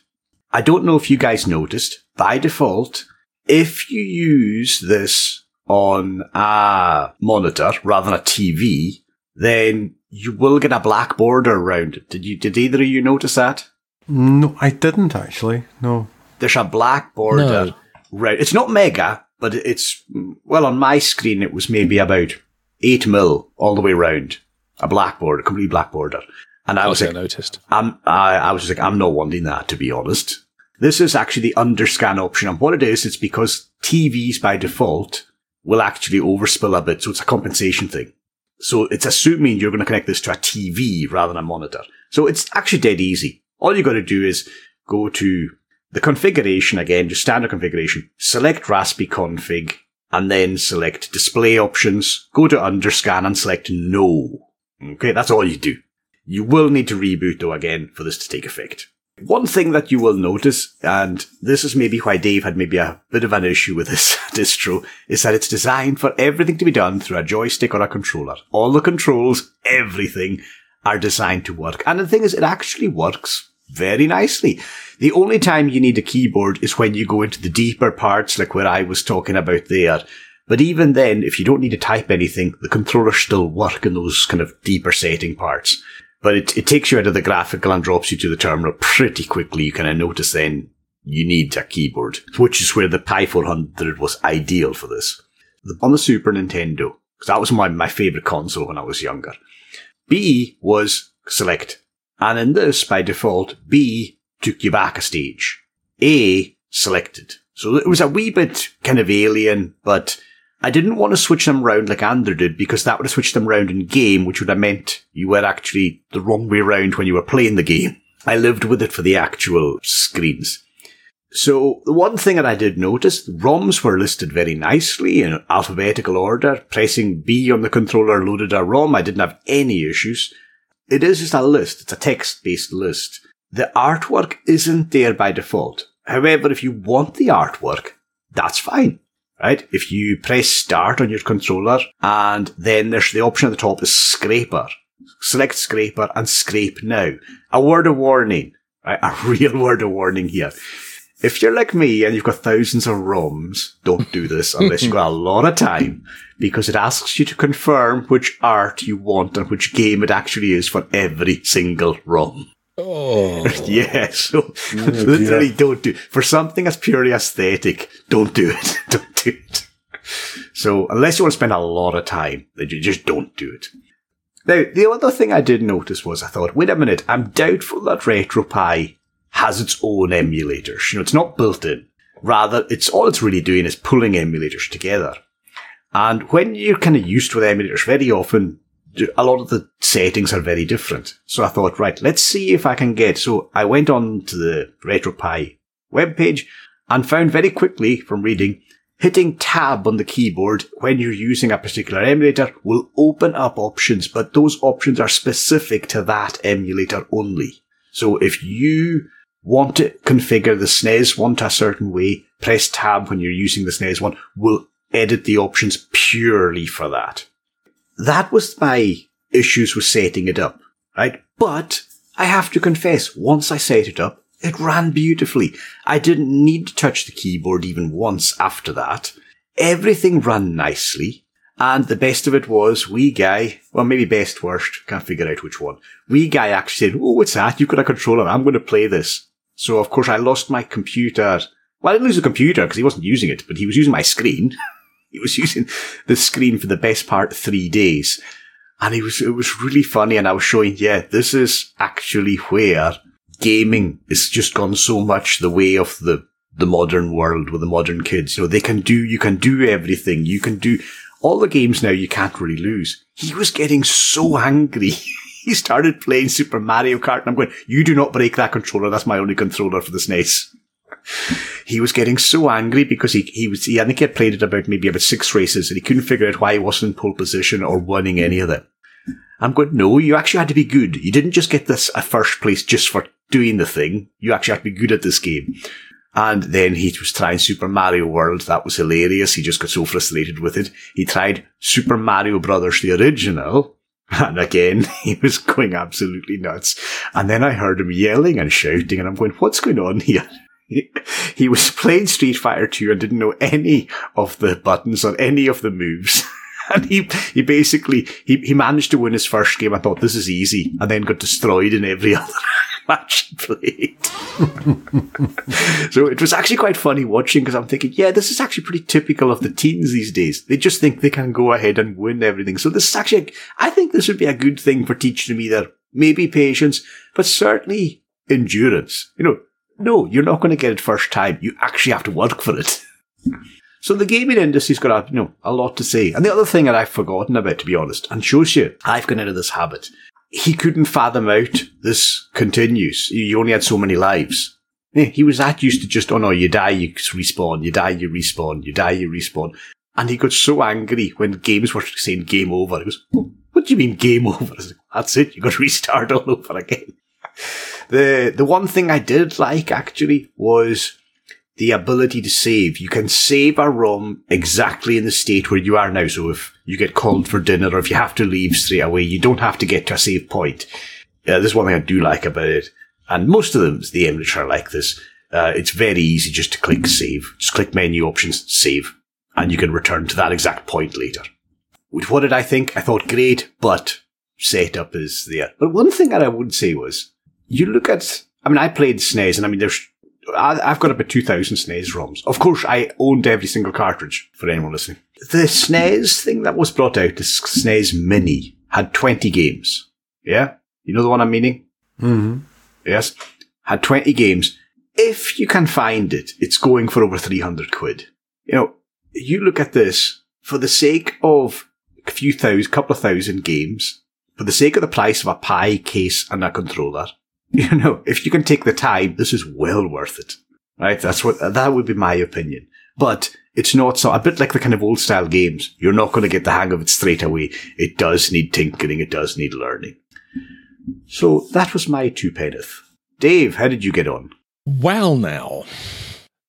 [SPEAKER 4] I don't know if you guys noticed, by default, if you use this on a monitor rather than a TV, then you will get a black border around it. Did you, did either of you notice that?
[SPEAKER 2] No, I didn't actually. No.
[SPEAKER 4] There's a black border.
[SPEAKER 3] No.
[SPEAKER 4] Right. It's not mega, but it's, well, on my screen, it was maybe about eight mil all the way round. A black border, complete black border. And I
[SPEAKER 3] I
[SPEAKER 4] was
[SPEAKER 3] was
[SPEAKER 4] like,
[SPEAKER 3] noticed.
[SPEAKER 4] I'm, I, I was just like, I'm not wanting that, to be honest. This is actually the underscan option. And what it is, it's because TVs by default will actually overspill a bit. So it's a compensation thing. So it's assuming you're going to connect this to a TV rather than a monitor. So it's actually dead easy. All you got to do is go to the configuration again, just standard configuration, select Raspberry config, and then select display options, go to underscan and select no. Okay, that's all you do. You will need to reboot though again for this to take effect. One thing that you will notice, and this is maybe why Dave had maybe a bit of an issue with this distro, is that it's designed for everything to be done through a joystick or a controller. All the controls, everything, are designed to work. And the thing is, it actually works very nicely. The only time you need a keyboard is when you go into the deeper parts, like where I was talking about there. But even then, if you don't need to type anything, the controllers still work in those kind of deeper setting parts. But it, it takes you out of the graphical and drops you to the terminal pretty quickly. You kind of notice then you need a keyboard, which is where the Pi 400 was ideal for this. On the Super Nintendo, because that was my, my favorite console when I was younger. B was select. And in this, by default, B took you back a stage. A selected. So it was a wee bit kind of alien, but I didn't want to switch them round like Andrew did because that would have switched them round in game, which would have meant you were actually the wrong way round when you were playing the game. I lived with it for the actual screens. So the one thing that I did notice, ROMs were listed very nicely in alphabetical order. Pressing B on the controller loaded a ROM. I didn't have any issues. It is just a list. It's a text-based list. The artwork isn't there by default. However, if you want the artwork, that's fine. Right? If you press start on your controller and then there's the option at the top is scraper. Select scraper and scrape now. A word of warning. Right? A real word of warning here. If you're like me and you've got thousands of ROMs, don't do this unless you've got a lot of time because it asks you to confirm which art you want and which game it actually is for every single ROM.
[SPEAKER 3] Oh,
[SPEAKER 4] Yeah, so oh, literally don't do For something as purely aesthetic, don't do it. don't do it. So unless you want to spend a lot of time, then you just don't do it. Now, the other thing I did notice was I thought, wait a minute, I'm doubtful that RetroPie has its own emulators. You know, it's not built in. Rather, it's all it's really doing is pulling emulators together. And when you're kind of used with emulators, very often a lot of the settings are very different. So I thought, right, let's see if I can get. So I went on to the RetroPie webpage and found very quickly from reading hitting tab on the keyboard when you're using a particular emulator will open up options, but those options are specific to that emulator only. So if you want to configure the SNES one to a certain way, press tab when you're using the SNES one will edit the options purely for that. That was my issues with setting it up, right? But I have to confess, once I set it up, it ran beautifully. I didn't need to touch the keyboard even once after that. Everything ran nicely. And the best of it was, wee guy, well, maybe best worst, can't figure out which one. Wee guy actually said, oh, what's that? You've got a controller. I'm going to play this. So, of course, I lost my computer. Well, I didn't lose the computer because he wasn't using it, but he was using my screen. he was using the screen for the best part three days. And it was, it was really funny. And I was showing, yeah, this is actually where gaming has just gone so much the way of the, the modern world with the modern kids. You know, they can do, you can do everything. You can do all the games now you can't really lose. He was getting so angry. he started playing Super Mario Kart and I'm going, you do not break that controller. That's my only controller for the SNES. he was getting so angry because he, he was, he, I think he had played it about maybe about six races and he couldn't figure out why he wasn't in pole position or winning any of them. I'm going, no, you actually had to be good. You didn't just get this a first place just for doing the thing. You actually have to be good at this game. And then he was trying Super Mario World. That was hilarious. He just got so frustrated with it. He tried Super Mario Brothers, the original, And again, he was going absolutely nuts. And then I heard him yelling and shouting, and I'm going, what's going on here? He was playing Street Fighter 2 and didn't know any of the buttons or any of the moves. And he, he basically, he, he managed to win his first game. I thought this is easy and then got destroyed in every other match he played. so it was actually quite funny watching because I'm thinking, yeah, this is actually pretty typical of the teens these days. They just think they can go ahead and win everything. So this is actually, I think this would be a good thing for teaching them either maybe patience, but certainly endurance. You know, no, you're not going to get it first time. You actually have to work for it. So the gaming industry's got a, you know, a lot to say. And the other thing that I've forgotten about, to be honest, and shows you I've gone into this habit. He couldn't fathom out this continues. You only had so many lives. He was that used to just, oh no, you die, you respawn, you die, you respawn, you die, you respawn. And he got so angry when games were saying game over. He goes, what do you mean game over? Like, That's it, you got to restart all over again. The, the one thing I did like actually was the ability to save. You can save a ROM exactly in the state where you are now. So if you get called for dinner or if you have to leave straight away, you don't have to get to a save point. Uh, this is one thing I do like about it. And most of them, the emulator are like this. Uh, it's very easy just to click save. Just click menu options, save. And you can return to that exact point later. What did I think? I thought great, but setup is there. But one thing that I would say was, you look at, I mean, I played SNES and I mean, there's I've got about 2,000 SNES ROMs. Of course, I owned every single cartridge for anyone listening. The SNES thing that was brought out, the SNES Mini, had 20 games. Yeah? You know the one I'm meaning?
[SPEAKER 2] Mm-hmm.
[SPEAKER 4] Yes? Had 20 games. If you can find it, it's going for over 300 quid. You know, you look at this, for the sake of a few thousand, couple of thousand games, for the sake of the price of a Pi case and a controller, you know, if you can take the time, this is well worth it. Right? That's what, that would be my opinion. But it's not so, a bit like the kind of old style games. You're not going to get the hang of it straight away. It does need tinkering. It does need learning. So that was my two penneth. Dave, how did you get on?
[SPEAKER 3] Well, now.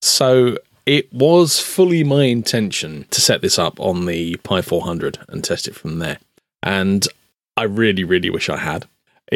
[SPEAKER 3] So it was fully my intention to set this up on the Pi 400 and test it from there. And I really, really wish I had.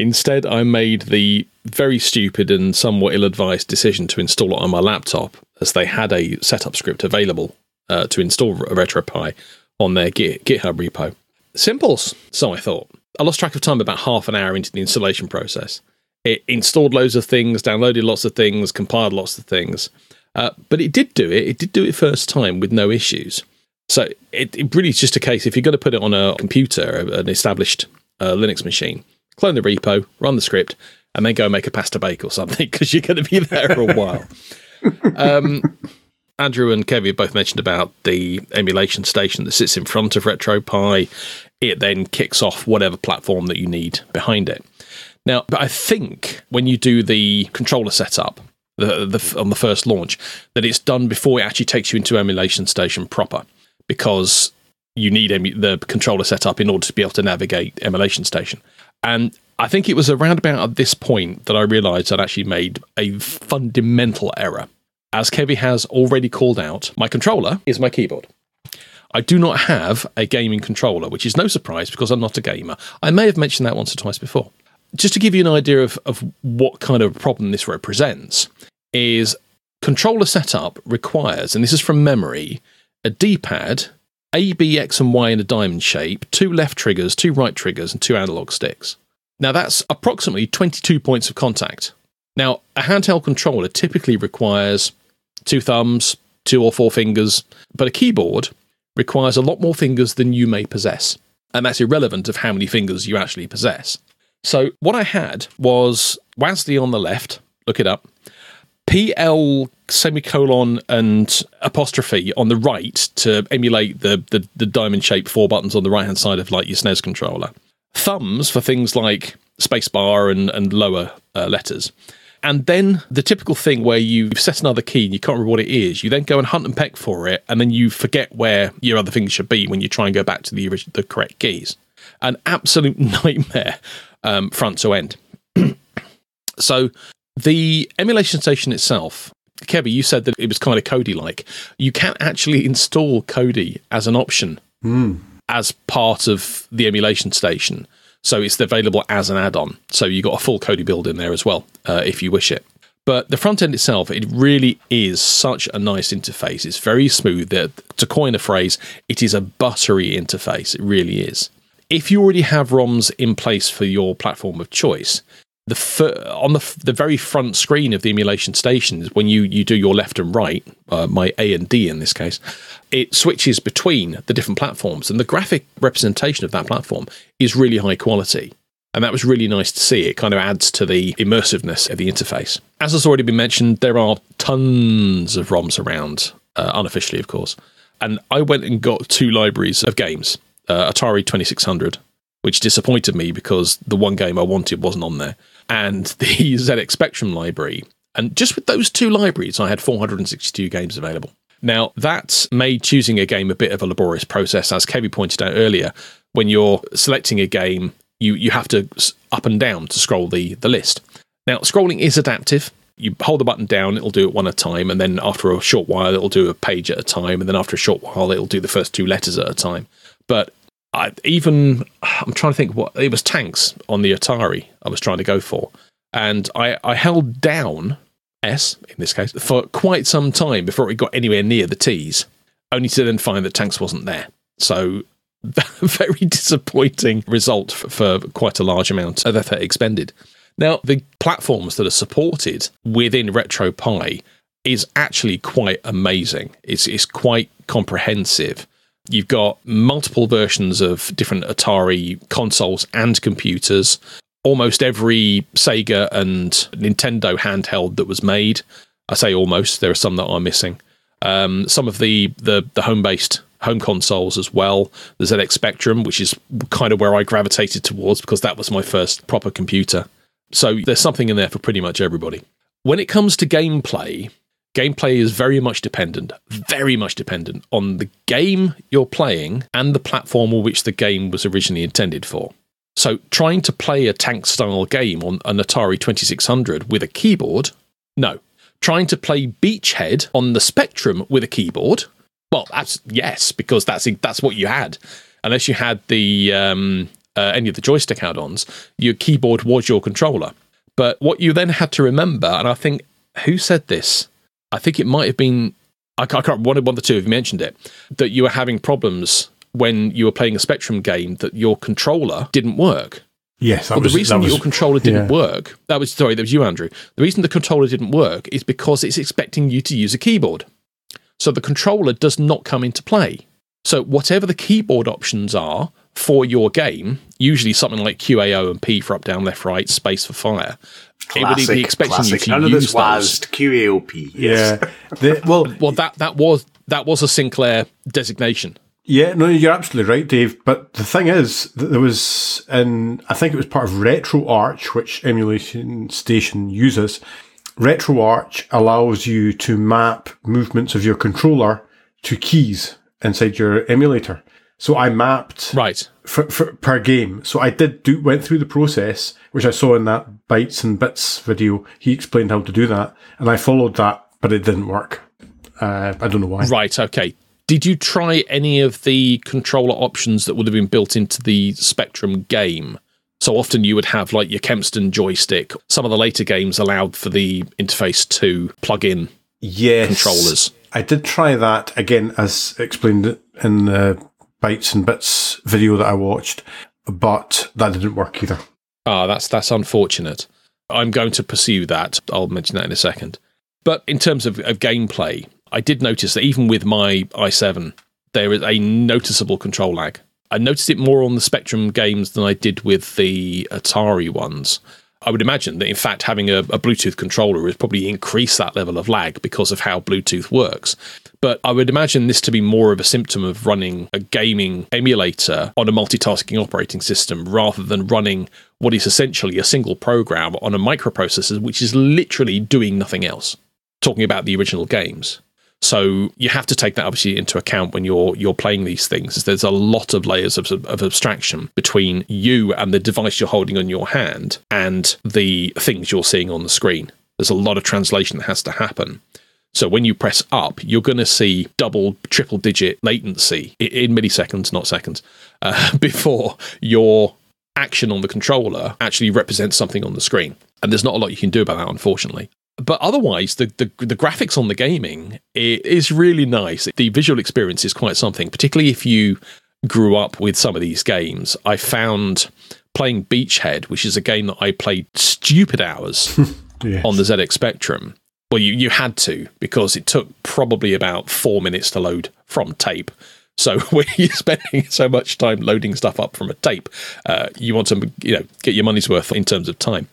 [SPEAKER 3] Instead, I made the very stupid and somewhat ill advised decision to install it on my laptop, as they had a setup script available uh, to install RetroPie on their Git- GitHub repo. Simples, so I thought. I lost track of time about half an hour into the installation process. It installed loads of things, downloaded lots of things, compiled lots of things. Uh, but it did do it. It did do it first time with no issues. So it, it really is just a case if you're going to put it on a computer, an established uh, Linux machine, clone the repo, run the script, and then go make a pasta bake or something because you're going to be there for a while. um, Andrew and Kevie both mentioned about the emulation station that sits in front of RetroPie. It then kicks off whatever platform that you need behind it. Now, but I think when you do the controller setup the, the, on the first launch, that it's done before it actually takes you into emulation station proper, because you need emu- the controller setup in order to be able to navigate emulation station. And I think it was around about at this point that I realized I'd actually made a fundamental error. As Kevie has already called out, my controller is my keyboard. I do not have a gaming controller, which is no surprise because I'm not a gamer. I may have mentioned that once or twice before. Just to give you an idea of, of what kind of problem this represents, is controller setup requires, and this is from memory, a D pad, A, B, X, and Y in a diamond shape, two left triggers, two right triggers, and two analog sticks. Now that's approximately 22 points of contact. Now, a handheld controller typically requires two thumbs, two or four fingers, but a keyboard requires a lot more fingers than you may possess. And that's irrelevant of how many fingers you actually possess. So, what I had was WASD on the left, look it up, PL semicolon and apostrophe on the right to emulate the, the, the diamond shaped four buttons on the right hand side of like your SNES controller thumbs for things like spacebar and, and lower uh, letters. And then the typical thing where you've set another key and you can't remember what it is, you then go and hunt and peck for it, and then you forget where your other things should be when you try and go back to the the correct keys. An absolute nightmare, um, front to end. so the emulation station itself, Kevie, you said that it was kind of Kodi like. You can actually install Kodi as an option
[SPEAKER 2] Mm.
[SPEAKER 3] as part of the emulation station. So it's available as an add-on. So you got a full Kodi build in there as well, uh, if you wish it. But the front end itself, it really is such a nice interface. It's very smooth. To coin a phrase, it is a buttery interface. It really is. If you already have ROMs in place for your platform of choice, the on the the very front screen of the emulation stations, when you you do your left and right, uh, my A and D in this case, it switches between the different platforms, and the graphic representation of that platform is really high quality. And that was really nice to see. It kind of adds to the immersiveness of the interface. As has already been mentioned, there are tons of ROMs around, uh, unofficially, of course. And I went and got two libraries of games uh, Atari 2600, which disappointed me because the one game I wanted wasn't on there and the ZX Spectrum library. And just with those two libraries, I had 462 games available. Now, that made choosing a game a bit of a laborious process. As Kevie pointed out earlier, when you're selecting a game, you, you have to up and down to scroll the, the list. Now, scrolling is adaptive. You hold the button down, it'll do it one at a time, and then after a short while, it'll do a page at a time, and then after a short while, it'll do the first two letters at a time. But I, even I'm trying to think what it was tanks on the Atari I was trying to go for, and I, I held down S in this case for quite some time before it got anywhere near the T's, only to then find that tanks wasn't there. So very disappointing result for, for quite a large amount of effort expended. Now the platforms that are supported within RetroPie is actually quite amazing. It's it's quite comprehensive You've got multiple versions of different Atari consoles and computers. Almost every Sega and Nintendo handheld that was made. I say almost. There are some that are missing. Um, some of the the, the home based home consoles as well. The ZX Spectrum, which is kind of where I gravitated towards because that was my first proper computer. So there's something in there for pretty much everybody. When it comes to gameplay, gameplay is very much dependent, very much dependent on the game you're playing and the platform on which the game was originally intended for. So, trying to play a tank style game on an Atari 2600 with a keyboard, no. Trying to play Beachhead on the Spectrum with a keyboard, well, that's yes, because that's that's what you had. Unless you had the um, uh, any of the joystick add-ons, your keyboard was your controller. But what you then had to remember, and I think who said this? I think it might have been I can't, remember one of the two of you mentioned it that you were having problems when you were playing a Spectrum game that your controller didn't work.
[SPEAKER 2] Yes,
[SPEAKER 3] well,
[SPEAKER 2] was,
[SPEAKER 3] the reason
[SPEAKER 2] was,
[SPEAKER 3] your controller didn't yeah. work that was sorry that was you, Andrew. The reason the controller didn't work is because it's expecting you to use a keyboard, so the controller does not come into play. So whatever the keyboard options are for your game, usually something like QAO and P for up, down, left, right, space for fire,
[SPEAKER 4] Classic, it would be expecting classic. you to None use of this was QAOP.
[SPEAKER 2] Yes. Yeah. the, well,
[SPEAKER 3] well, that that was that was a Sinclair designation.
[SPEAKER 2] Yeah, no, you're absolutely right, Dave. But the thing is that there was, in I think it was part of RetroArch, which Emulation Station uses. RetroArch allows you to map movements of your controller to keys inside your emulator. So I mapped
[SPEAKER 3] right
[SPEAKER 2] for, for, per game. So I did do went through the process, which I saw in that bytes and bits video. He explained how to do that, and I followed that, but it didn't work. Uh, I don't know why.
[SPEAKER 3] Right. Okay. Did you try any of the controller options that would have been built into the Spectrum game? So often you would have like your Kempston joystick. Some of the later games allowed for the interface to plug in
[SPEAKER 2] yes,
[SPEAKER 3] controllers.
[SPEAKER 2] I did try that again, as explained in the bytes and bits video that I watched, but that didn't work either.
[SPEAKER 3] Ah, that's that's unfortunate. I'm going to pursue that. I'll mention that in a second. But in terms of, of gameplay, I did notice that even with my i7, there is a noticeable control lag. I noticed it more on the Spectrum games than I did with the Atari ones. I would imagine that, in fact, having a, a, Bluetooth controller has probably increased that level of lag because of how Bluetooth works. But I would imagine this to be more of a symptom of running a gaming emulator on a multitasking operating system rather than running what is essentially a single program on a microprocessor, which is literally doing nothing else. Talking about the original games. So you have to take that obviously into account when you're you're playing these things. There's a lot of layers of, of abstraction between you and the device you're holding on your hand and the things you're seeing on the screen. There's a lot of translation that has to happen. So when you press up, you're going to see double, triple digit latency in milliseconds, not seconds, uh, before your action on the controller actually represents something on the screen. And there's not a lot you can do about that, unfortunately. But otherwise, the, the, the graphics on the gaming is really nice. The visual experience is quite something, particularly if you grew up with some of these games. I found playing Beachhead, which is a game that I played stupid hours yes. on the ZX Spectrum. Well, you, you had to because it took probably about four minutes to load from tape. So when you're spending so much time loading stuff up from a tape, uh, you want to you know get your money's worth in terms of time.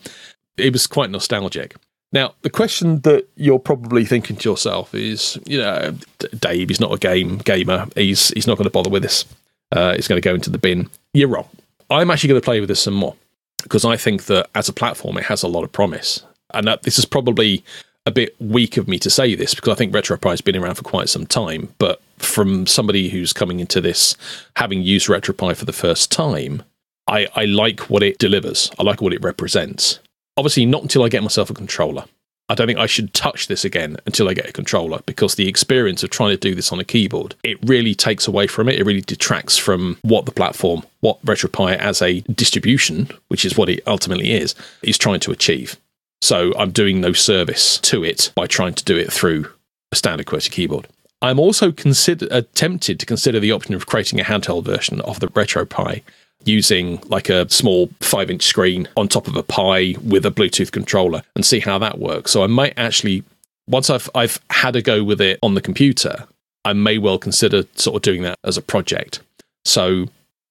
[SPEAKER 3] It was quite nostalgic. Now, the question that you're probably thinking to yourself is, you know, Dave, he's not a game gamer. He's he's not going to bother with this. Uh, it's going to go into the bin. You're wrong. I'm actually going to play with this some more because I think that as a platform, it has a lot of promise. And that this is probably a bit weak of me to say this because I think RetroPie has been around for quite some time. But from somebody who's coming into this having used RetroPie for the first time, I, I like what it delivers. I like what it represents. Obviously, not until I get myself a controller. I don't think I should touch this again until I get a controller because the experience of trying to do this on a keyboard, it really takes away from it. It really detracts from what the platform, what RetroPie as a distribution, which is what it ultimately is, is trying to achieve. So I'm doing no service to it by trying to do it through a standard QWERTY keyboard. I'm also consider, tempted to consider the option of creating a handheld version of the RetroPie using like a small five inch screen on top of a Pi with a Bluetooth controller and see how that works. So I might actually, once I've I've had a go with it on the computer, I may well consider sort of doing that as a project. So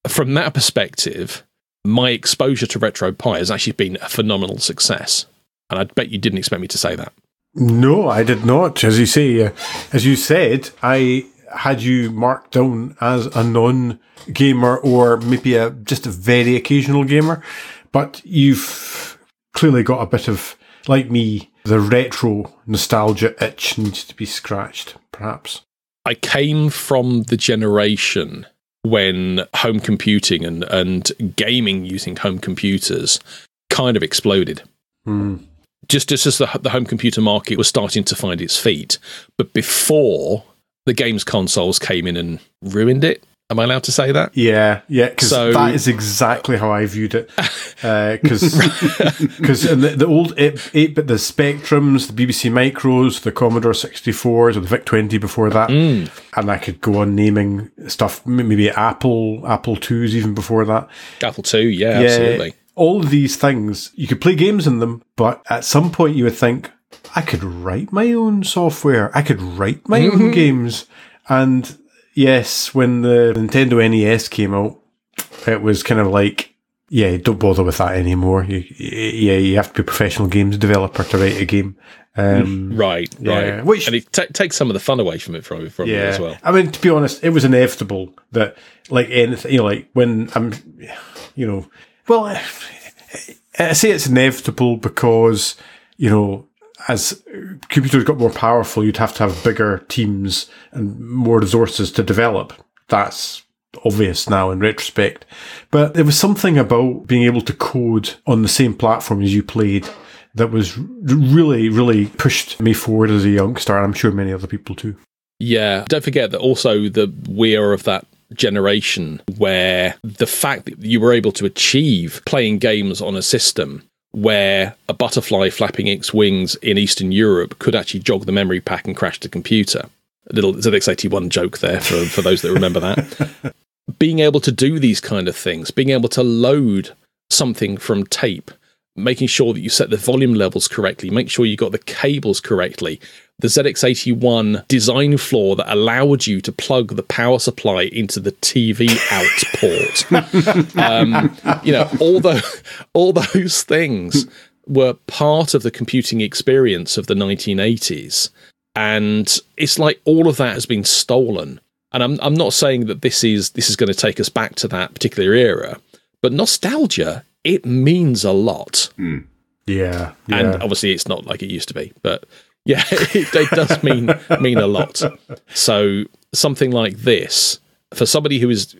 [SPEAKER 3] from that perspective, my exposure to RetroPie has actually been a phenomenal success. And I bet you didn't expect me to say that.
[SPEAKER 2] No, I did not. As you say, uh, as you said, I had you marked down as a non gamer or maybe a just a very occasional gamer, but you've clearly got a bit of like me, the retro nostalgia itch needs to be scratched, perhaps.
[SPEAKER 3] I came from the generation when home computing and, and gaming using home computers kind of exploded.
[SPEAKER 2] Mm.
[SPEAKER 3] Just, just as the, the home computer market was starting to find its feet. But before the games consoles came in and ruined it. Am I allowed to say that?
[SPEAKER 2] Yeah, yeah, because so, that is exactly how I viewed it. Because uh, because the, the, old 8 bit, the Spectrums, the BBC Micros, the Commodore 64s, or the VIC 20 before that.
[SPEAKER 3] Mm.
[SPEAKER 2] And I could go on naming stuff, maybe Apple, Apple IIs even before that.
[SPEAKER 3] Apple 2, yeah, yeah absolutely.
[SPEAKER 2] All of these things, you could play games in them, but at some point you would think, I could write my own software. I could write my mm-hmm. own games. And yes, when the Nintendo NES came out, it was kind of like, yeah, don't bother with that anymore. You, yeah, you have to be a professional games developer to write a game. Um,
[SPEAKER 3] right, yeah, right. Which and it t- takes some of the fun away from it from, from yeah. as well. I
[SPEAKER 2] mean, to be honest, it was inevitable that, like anything, you know, like when I'm, you know, well, I say it's inevitable because you know as computers got more powerful, you'd have to have bigger teams and more resources to develop. That's obvious now in retrospect. But there was something about being able to code on the same platform as you played that was really, really pushed me forward as a youngster, and I'm sure many other people too.
[SPEAKER 3] Yeah. Don't forget that also the we are of that generation where the fact that you were able to achieve playing games on a system where a butterfly flapping its wings in Eastern Europe could actually jog the memory pack and crash the computer. A little ZX81 joke there for, for those that remember that. being able to do these kind of things, being able to load something from tape, making sure that you set the volume levels correctly, make sure you got the cables correctly, the ZX81 design flaw that allowed you to plug the power supply into the TV out port. um, you know, all the all those things were part of the computing experience of the 1980s, and it's like all of that has been stolen. And I'm I'm not saying that this is this is going to take us back to that particular era, but nostalgia it means a lot.
[SPEAKER 2] Mm. Yeah, yeah,
[SPEAKER 3] and obviously it's not like it used to be, but yeah, it, it does mean mean a lot. So something like this for somebody who is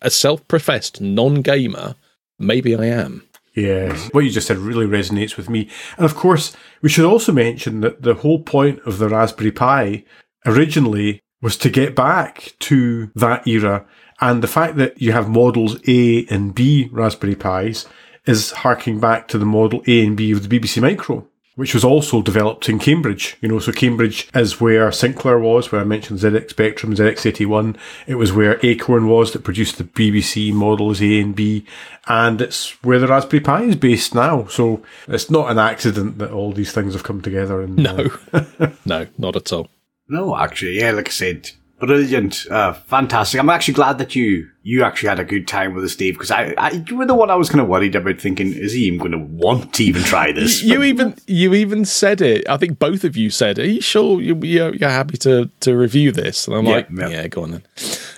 [SPEAKER 3] a self-professed non-gamer, maybe I am.
[SPEAKER 2] Yes, what you just said really resonates with me. And of course, we should also mention that the whole point of the Raspberry Pi originally was to get back to that era And the fact that you have models A and B Raspberry Pis is harking back to the model A and B of the BBC Micro which was also developed in Cambridge. You know, so Cambridge is where Sinclair was, where I mentioned ZX Spectrum, ZX81. It was where Acorn was that produced the BBC models A and B, and it's where the Raspberry Pi is based now. So it's not an accident that all these things have come together. And,
[SPEAKER 3] no, uh, no, not at all.
[SPEAKER 4] No, actually, yeah, like I said, Brilliant, uh, fantastic. I'm actually glad that you you actually had a good time with us, Dave, because I, I you were the one I was kind of worried about, thinking, is he even going to want to even try this?
[SPEAKER 3] you even you even said it. I think both of you said, "Are you sure you're, you're happy to to review this?" And I'm yeah, like, yeah. "Yeah, go on then."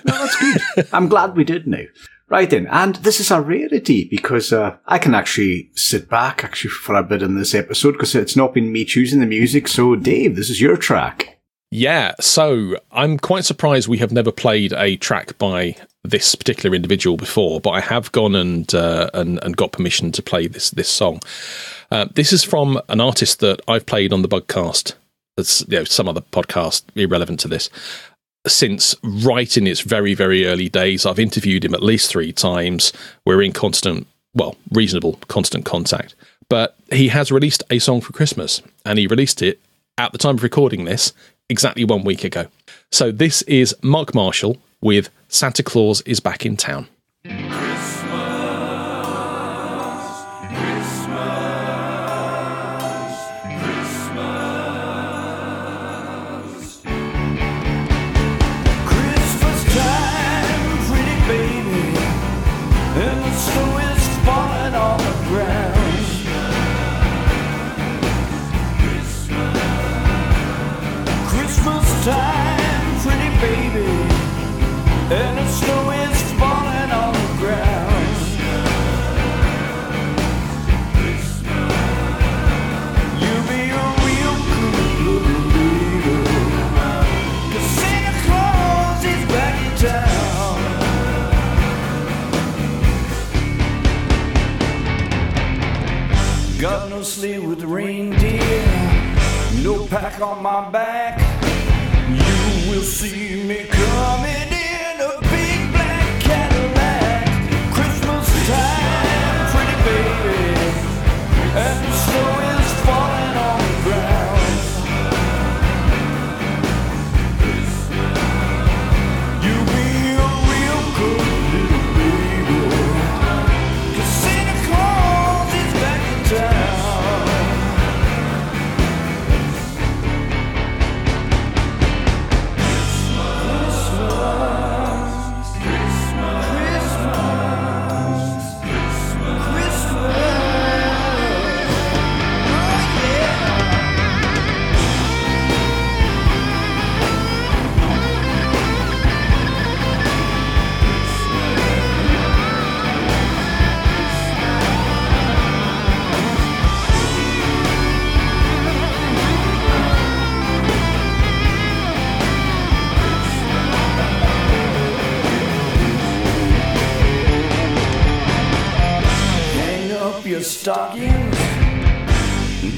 [SPEAKER 4] No, that's good. I'm glad we did now. Right then, and this is a rarity because uh, I can actually sit back actually for a bit in this episode because it's not been me choosing the music. So, Dave, this is your track.
[SPEAKER 3] Yeah, so I'm quite surprised we have never played a track by this particular individual before, but I have gone and uh, and, and got permission to play this this song. Uh, this is from an artist that I've played on the Bugcast. That's you know some other podcast irrelevant to this. Since right in its very very early days, I've interviewed him at least three times. We're in constant, well, reasonable constant contact. But he has released a song for Christmas, and he released it at the time of recording this exactly one week ago. So this is Mark Marshall with Santa Claus is Back in Town.
[SPEAKER 5] Sleigh with reindeer, no pack on my back. You will see me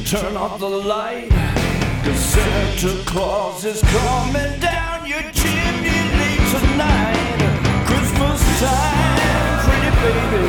[SPEAKER 5] turn off the light. Cause Santa Claus is coming down your chimney tonight. Christmas time, pretty baby.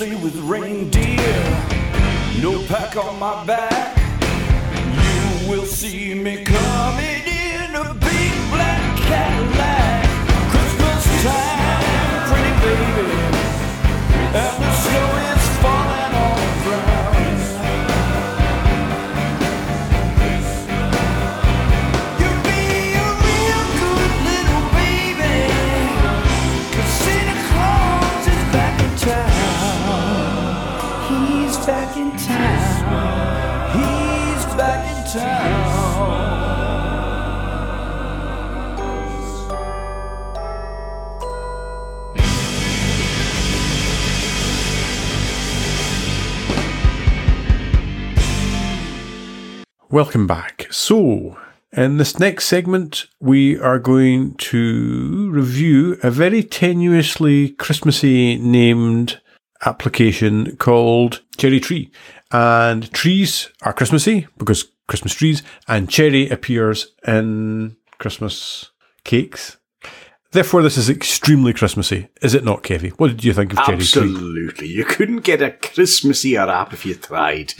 [SPEAKER 5] With reindeer, no pack on my back. You will see me coming
[SPEAKER 2] Welcome back. So, in this next segment, we are going to review a very tenuously Christmassy named application called Cherry Tree. And trees are Christmassy because Christmas trees, and cherry appears in Christmas cakes. Therefore, this is extremely Christmassy, is it not, Kevie? What did you think of Cherry Tree?
[SPEAKER 4] Absolutely. You couldn't get a Christmassier app if you tried.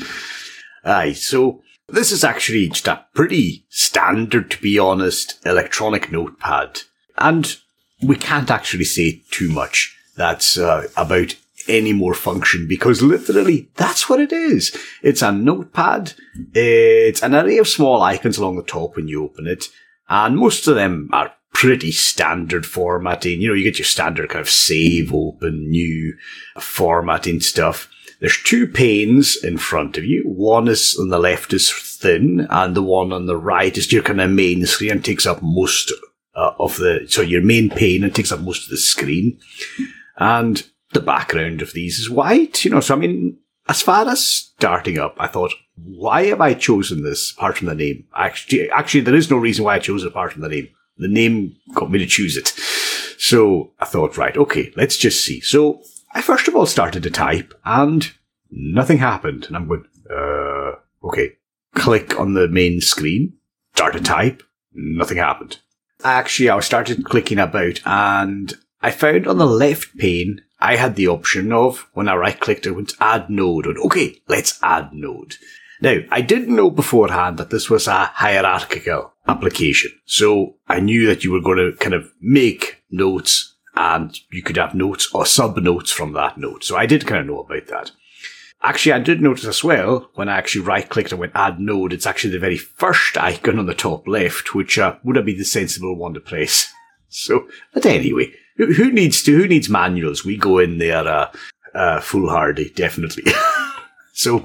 [SPEAKER 4] Aye, so this is actually just a pretty standard, to be honest, electronic notepad. And we can't actually say too much that's uh, about any more function because literally that's what it is. It's a notepad. It's an array of small icons along the top when you open it. And most of them are pretty standard formatting. You know, you get your standard kind of save, open, new formatting stuff. There's two panes in front of you. One is on the left is thin, and the one on the right is your kind of main screen and takes up most uh, of the. So your main pane and takes up most of the screen, and the background of these is white. You know, so I mean, as far as starting up, I thought, why have I chosen this apart from the name? Actually, actually, there is no reason why I chose it apart from the name. The name got me to choose it. So I thought, right, okay, let's just see. So I first of all started to type and nothing happened. And I'm going, uh, okay, click on the main screen, start to type, nothing happened. Actually, I started clicking about and I found on the left pane, I had the option of when I right clicked, it went add node. And okay, let's add node. Now, I didn't know beforehand that this was a hierarchical application. So I knew that you were going to kind of make notes and you could have notes or sub notes from that note. So I did kind of know about that. Actually, I did notice as well when I actually right clicked and went add node, it's actually the very first icon on the top left, which uh, would have been the sensible one to place. So, but anyway, who, who needs to, who needs manuals? We go in there, uh, uh, foolhardy, definitely. so,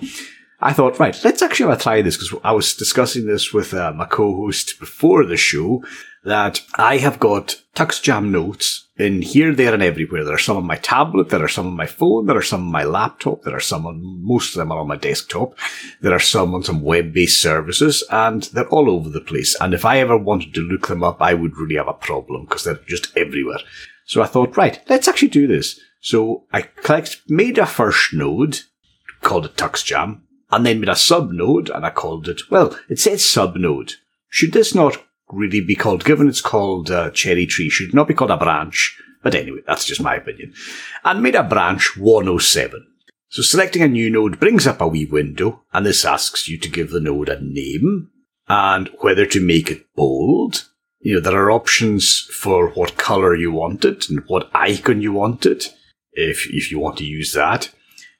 [SPEAKER 4] I thought, right, let's actually try this because I was discussing this with uh, my co-host before the show that I have got TuxJam notes in here, there, and everywhere. There are some on my tablet, there are some on my phone, there are some on my laptop, there are some on most of them are on my desktop. There are some on some web-based services, and they're all over the place. And if I ever wanted to look them up, I would really have a problem because they're just everywhere. So I thought, right, let's actually do this. So I clicked, made a first node, called it TuxJam, and then made a sub node, and I called it, well, it says sub node. Should this not really be called, given it's called uh, cherry tree, should not be called a branch? But anyway, that's just my opinion. And made a branch 107. So selecting a new node brings up a wee window, and this asks you to give the node a name, and whether to make it bold. You know, there are options for what color you want it, and what icon you want it, if, if you want to use that.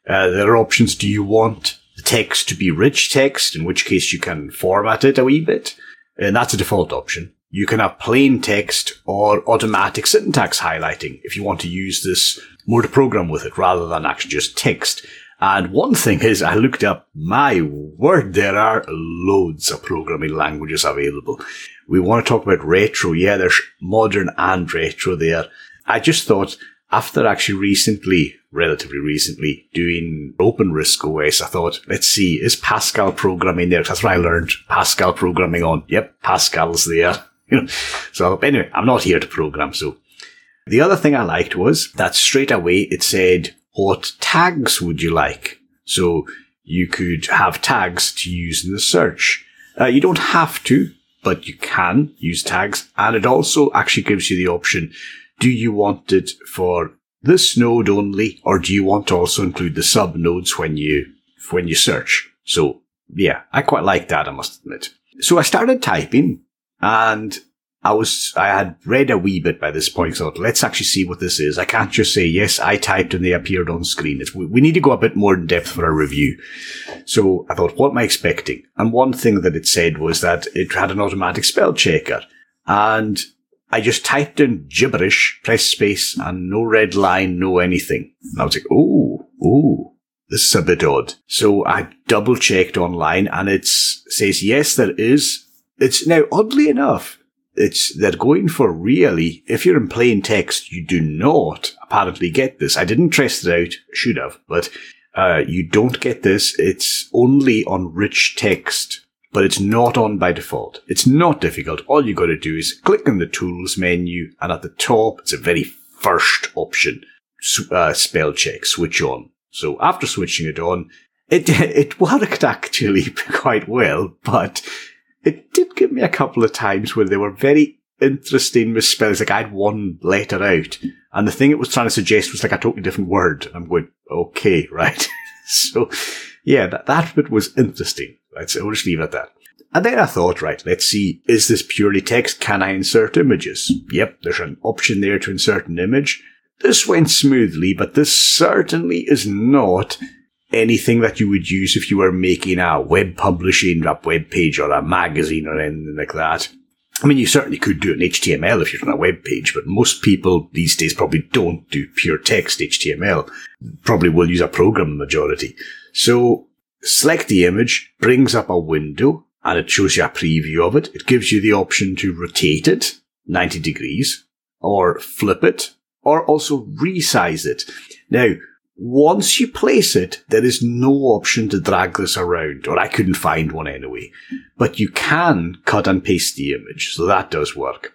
[SPEAKER 4] Uh, there are options, do you want the text to be rich text, in which case you can format it a wee bit, and that's a default option. You can have plain text or automatic syntax highlighting if you want to use this more to program with it rather than actually just text. And one thing is, I looked up, my word, there are loads of programming languages available. We want to talk about retro. Yeah, there's modern and retro there. I just thought after actually recently, relatively recently, doing open RISC OS, I thought, let's see, is Pascal programming there? That's what I learned Pascal programming on. Yep, Pascal's there. You know, so anyway, I'm not here to program. So the other thing I liked was that straight away it said, what tags would you like? So you could have tags to use in the search. Uh, you don't have to, but you can use tags. And it also actually gives you the option do you want it for this node only, or do you want to also include the sub nodes when you when you search? So yeah, I quite like that, I must admit. So I started typing, and I was I had read a wee bit by this point. So let's actually see what this is. I can't just say yes, I typed and they appeared on screen. It's, we need to go a bit more in depth for a review. So I thought, what am I expecting? And one thing that it said was that it had an automatic spell checker, and I just typed in gibberish, press space, and no red line, no anything. And I was like, oh, oh, this is a bit odd. So I double checked online and it says, yes, there is. It's now oddly enough, it's, they're going for really, if you're in plain text, you do not apparently get this. I didn't test it out, should have, but, uh, you don't get this. It's only on rich text but it's not on by default. It's not difficult. All you got to do is click on the tools menu and at the top, it's a very first option, uh, spell check, switch on. So after switching it on, it, it worked actually quite well, but it did give me a couple of times where they were very interesting misspellings. Like I had one letter out and the thing it was trying to suggest was like a totally different word. I'm going, okay, right. so yeah, that, that bit was interesting. So we'll just leave it at that. And then I thought, right, let's see, is this purely text? Can I insert images? Yep, there's an option there to insert an image. This went smoothly, but this certainly is not anything that you would use if you were making a web publishing a web page or a magazine or anything like that. I mean, you certainly could do an HTML if you're on a web page, but most people these days probably don't do pure text HTML. Probably will use a program majority. So select the image, brings up a window, and it shows you a preview of it. It gives you the option to rotate it 90 degrees, or flip it, or also resize it. Now, once you place it, there is no option to drag this around, or I couldn't find one anyway. But you can cut and paste the image, so that does work.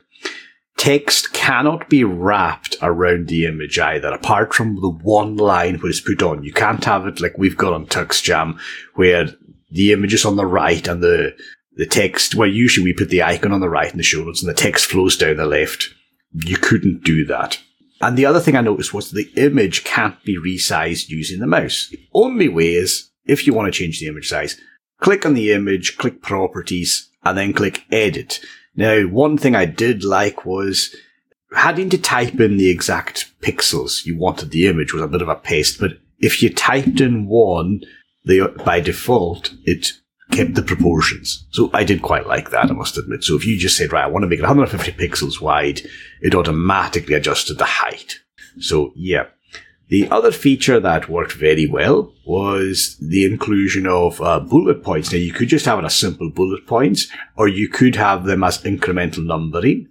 [SPEAKER 4] Text cannot be wrapped around the image either, apart from the one line which is put on. You can't have it like we've got on TuxJam, where the image is on the right and the the text. Well, usually we put the icon on the right in the show notes, and the text flows down the left. You couldn't do that. And the other thing I noticed was the image can't be resized using the mouse. The only way is if you want to change the image size, click on the image, click properties, and then click edit. Now, one thing I did like was having to type in the exact pixels you wanted the image was a bit of a paste, but if you typed in one, the, by default, it kept the proportions. So I did quite like that, I must admit. So if you just said, right, I want to make it 150 pixels wide, it automatically adjusted the height. So yeah. The other feature that worked very well was the inclusion of uh, bullet points. Now you could just have it as simple bullet points, or you could have them as incremental numbering.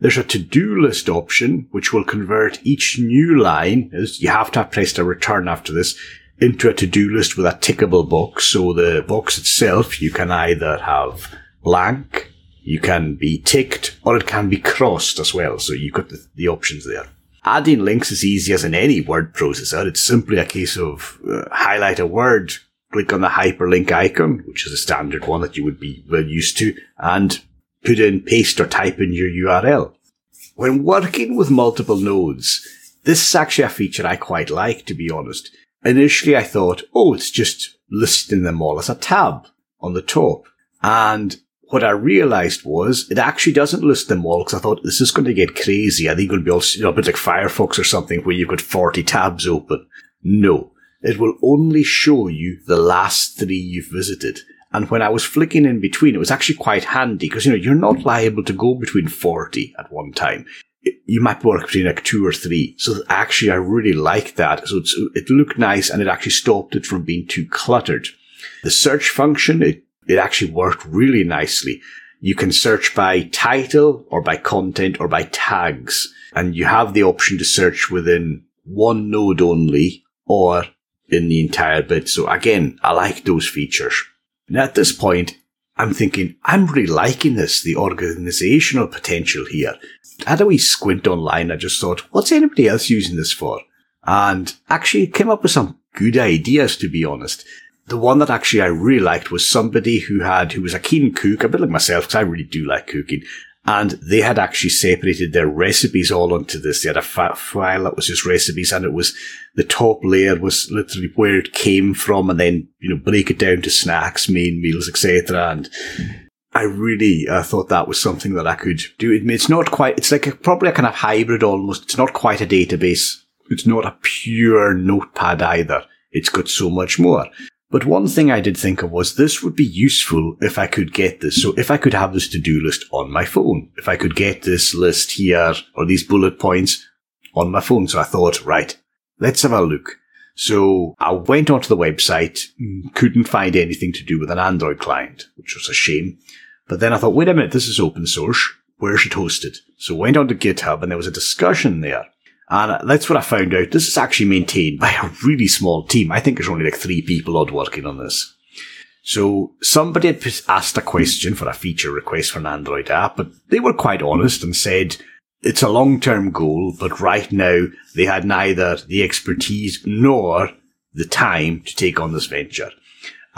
[SPEAKER 4] There's a to-do list option, which will convert each new line. As you have to have pressed a return after this into a to-do list with a tickable box. So the box itself, you can either have blank, you can be ticked, or it can be crossed as well. So you've got the, the options there. Adding links is easy as in any word processor. It's simply a case of uh, highlight a word, click on the hyperlink icon, which is a standard one that you would be well used to, and put in paste or type in your URL. When working with multiple nodes, this is actually a feature I quite like, to be honest. Initially I thought, oh, it's just listing them all as a tab on the top. And what I realized was it actually doesn't list them all because I thought this is going to get crazy. I think it'll be all, you know, a bit like Firefox or something where you've got 40 tabs open? No. It will only show you the last three you've visited. And when I was flicking in between, it was actually quite handy because, you know, you're not liable to go between 40 at one time. You might work between like two or three. So actually, I really like that. So it looked nice and it actually stopped it from being too cluttered. The search function, it it actually worked really nicely. You can search by title or by content or by tags, and you have the option to search within one node only or in the entire bit. So again, I like those features. Now at this point, I'm thinking, I'm really liking this, the organizational potential here. Had a wee squint online, I just thought, what's anybody else using this for? And actually came up with some good ideas, to be honest the one that actually I really liked was somebody who had, who was a keen cook, a bit like myself, because I really do like cooking. And they had actually separated their recipes all onto this. They had a file that was just recipes and it was, the top layer was literally where it came from and then, you know, break it down to snacks, main meals, etc. And I really uh, thought that was something that I could do. It's not quite, it's like a, probably a kind of hybrid almost. It's not quite a database. It's not a pure notepad either. It's got so much more. But one thing I did think of was this would be useful if I could get this. So if I could have this to-do list on my phone, if I could get this list here or these bullet points on my phone. So I thought, right, let's have a look. So I went onto the website, mm, couldn't find anything to do with an Android client, which was a shame. But then I thought, wait a minute, this is open source. Where is it hosted? So went onto GitHub and there was a discussion there. And uh, that's what I found out. This is actually maintained by a really small team. I think there's only like three people odd working on this. So somebody had asked a question for a feature request for an Android app, but they were quite honest and said it's a long-term goal, but right now they had neither the expertise nor the time to take on this venture.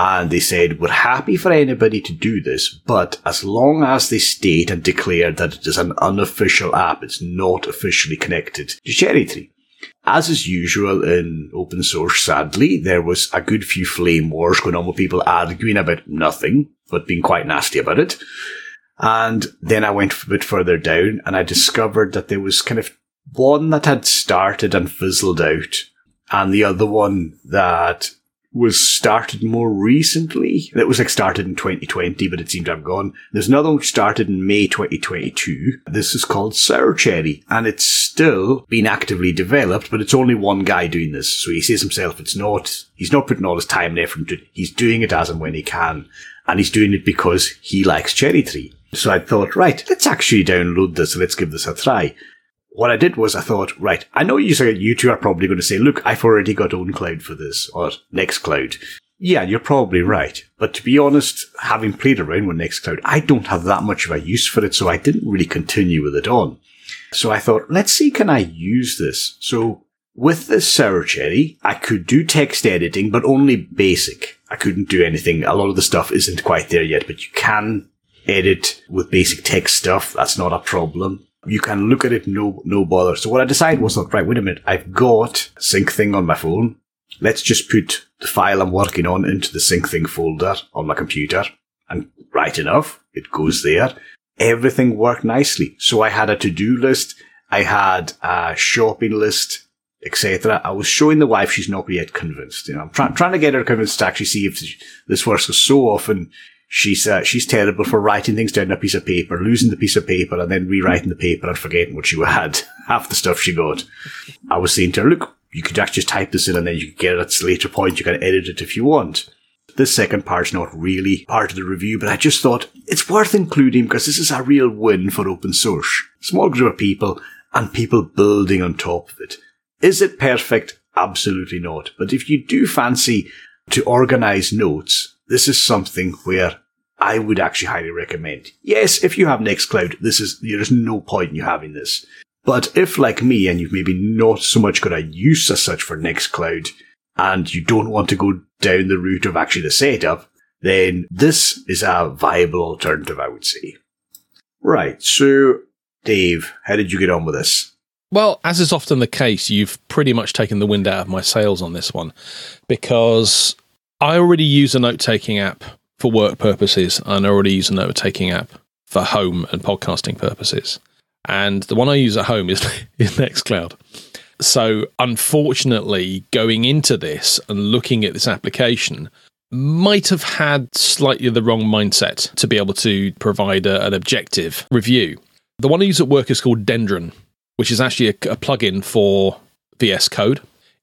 [SPEAKER 4] And they said, we're happy for anybody to do this, but as long as they state and declare that it is an unofficial app, it's not officially connected to Cherry Tree. As is usual in open source, sadly, there was a good few flame wars going on with people arguing about nothing, but being quite nasty about it. And then I went a bit further down and I discovered that there was kind of one that had started and fizzled out and the other one that was started more recently. It was like started in 2020, but it seemed to have gone. There's another one started in May 2022. This is called SourCherry, and it's still being actively developed, but it's only one guy doing this. So he says himself, it's not, he's not putting all his time and effort into it. He's doing it as and when he can. And he's doing it because he likes Cherry Tree. So I thought, right, let's actually download this. Let's give this a try what I did was I thought, right, I know you say you two are probably going to say, look, I've already got OwnCloud for this or Nextcloud. Yeah, you're probably right. But to be honest, having played around with Nextcloud, I don't have that much of a use for it, so I didn't really continue with it on. So I thought, let's see, can I use this? So with this SourCherry, I could do text editing, but only basic. I couldn't do anything. A lot of the stuff isn't quite there yet, but you can edit with basic text stuff. That's not a problem you can look at it no no bother. So what I decided was like, right, wait a minute, I've got Syncthing on my phone. Let's just put the file I'm working on into the Syncthing folder on my computer. And right enough, it goes there. Everything worked nicely. So I had a to-do list, I had a shopping list, etc. I was showing the wife she's not yet convinced. You know, I'm trying trying to get her convinced to actually see if this works. So often she's uh, she's terrible for writing things down on a piece of paper, losing the piece of paper, and then rewriting the paper and forgetting what she had. Half the stuff she got. I was saying to her, look, you could actually type this in and then you get it at a later point. You can edit it if you want. This second part's not really part of the review, but I just thought it's worth including because this is a real win for open source. Small group of people and people building on top of it. Is it perfect? Absolutely not. But if you do fancy to organize notes, this is something where I would actually highly recommend. Yes, if you have Nextcloud, this is, there's no point in you having this. But if, like me, and you've maybe not so much got a use as such for Nextcloud, and you don't want to go down the route of actually the setup, then this is a viable alternative, I would say. Right, so Dave, how did you get on with this?
[SPEAKER 3] Well, as is often the case, you've pretty much taken the wind out of my sails on this one because I already use a note taking app for work purposes, and I already use a note taking app for home and podcasting purposes. And the one I use at home is, is Nextcloud. So, unfortunately, going into this and looking at this application, might have had slightly the wrong mindset to be able to provide a, an objective review. The one I use at work is called Dendron, which is actually a, a plugin for VS Code.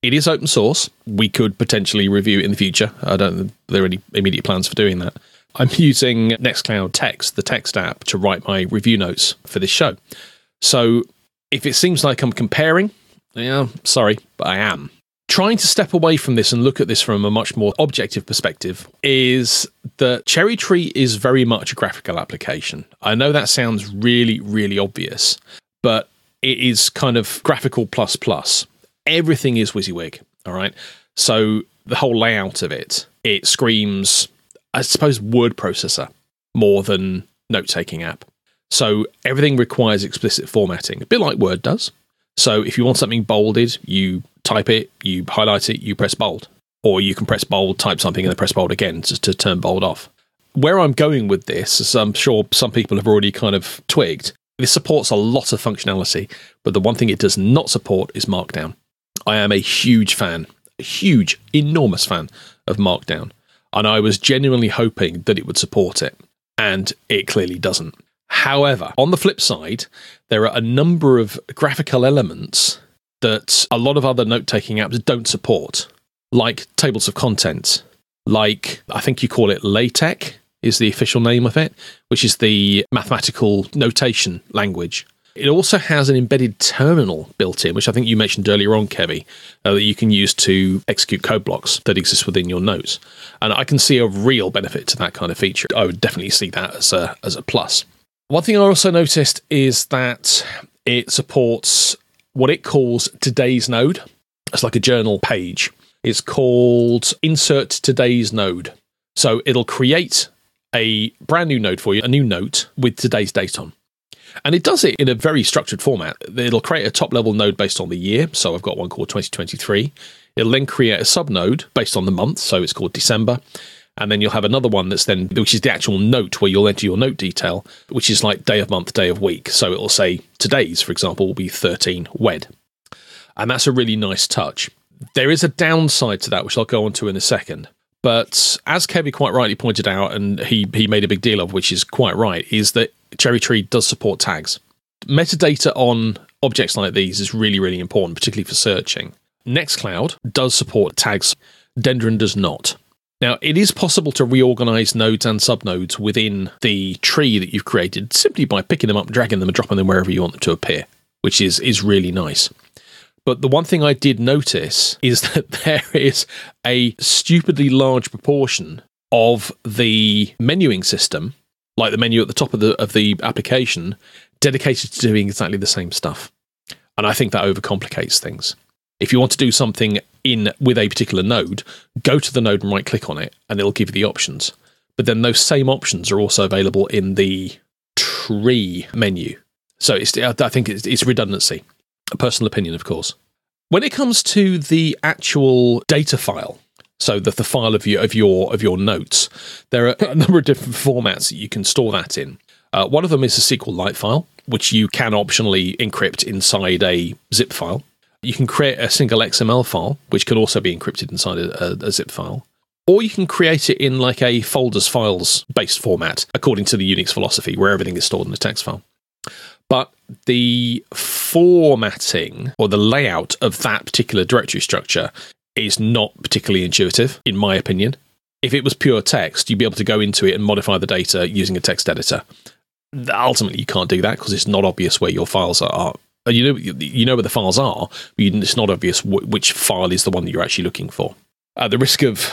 [SPEAKER 3] It is open source. We could potentially review it in the future. I don't there are any immediate plans for doing that. I'm using Nextcloud Text, the text app, to write my review notes for this show. So if it seems like I'm comparing, yeah, sorry, but I am. Trying to step away from this and look at this from a much more objective perspective is that Cherry Tree is very much a graphical application. I know that sounds really, really obvious, but it is kind of graphical plus plus everything is WYSIWYG. All right. So the whole layout of it, it screams, I suppose, word processor more than note taking app. So everything requires explicit formatting, a bit like Word does. So if you want something bolded, you type it, you highlight it, you press bold. Or you can press bold, type something, and then press bold again to, to turn bold off. Where I'm going with this, as I'm sure some people have already kind of twigged, this supports a lot of functionality, but the one thing it does not support is Markdown. I am a huge fan, a huge, enormous fan of Markdown. And I was genuinely hoping that it would support it. And it clearly doesn't. However, on the flip side, there are a number of graphical elements that a lot of other note taking apps don't support. like tables of contents, like I think you call it LaTeX is the official name of it, which is the mathematical notation language. It also has an embedded terminal built in, which I think you mentioned earlier on, Kevie, uh, that you can use to execute code blocks that exist within your notes. And I can see a real benefit to that kind of feature. I would definitely see that as a, as a plus. One thing I also noticed is that it supports what it calls today's node. It's like a journal page. It's called Insert Today's Node. So it'll create a brand new node for you, a new note with today's date on. And it does it in a very structured format. It'll create a top level node based on the year. So I've got one called 2023. It'll then create a sub node based on the month. So it's called December. And then you'll have another one that's then, which is the actual note where you'll enter your note detail, which is like day of month, day of week. So it'll say today's, for example, will be 13 wed. And that's a really nice touch. There is a downside to that, which I'll go on to in a second. But as Kevin quite rightly pointed out, and he, he made a big deal of, which is quite right, is that Cherry Tree does support tags. Metadata on objects like these is really, really important, particularly for searching. Nextcloud does support tags, Dendron does not. Now, it is possible to reorganize nodes and subnodes within the tree that you've created simply by picking them up, dragging them, and dropping them wherever you want them to appear, which is, is really nice. But the one thing I did notice is that there is a stupidly large proportion of the menuing system, like the menu at the top of the of the application, dedicated to doing exactly the same stuff. And I think that overcomplicates things. If you want to do something in with a particular node, go to the node and right click on it, and it'll give you the options. But then those same options are also available in the tree menu. So it's, I think it's, it's redundancy. A personal opinion, of course. When it comes to the actual data file, so the, the file of your of your of your notes, there are a number of different formats that you can store that in. Uh, one of them is a SQLite file, which you can optionally encrypt inside a zip file. You can create a single XML file, which can also be encrypted inside a, a, a zip file. Or you can create it in like a folders files based format, according to the Unix philosophy, where everything is stored in a text file. But the formatting or the layout of that particular directory structure is not particularly intuitive, in my opinion. If it was pure text, you'd be able to go into it and modify the data using a text editor. Ultimately, you can't do that because it's not obvious where your files are. You know, you know where the files are, but it's not obvious which file is the one that you're actually looking for. At the risk of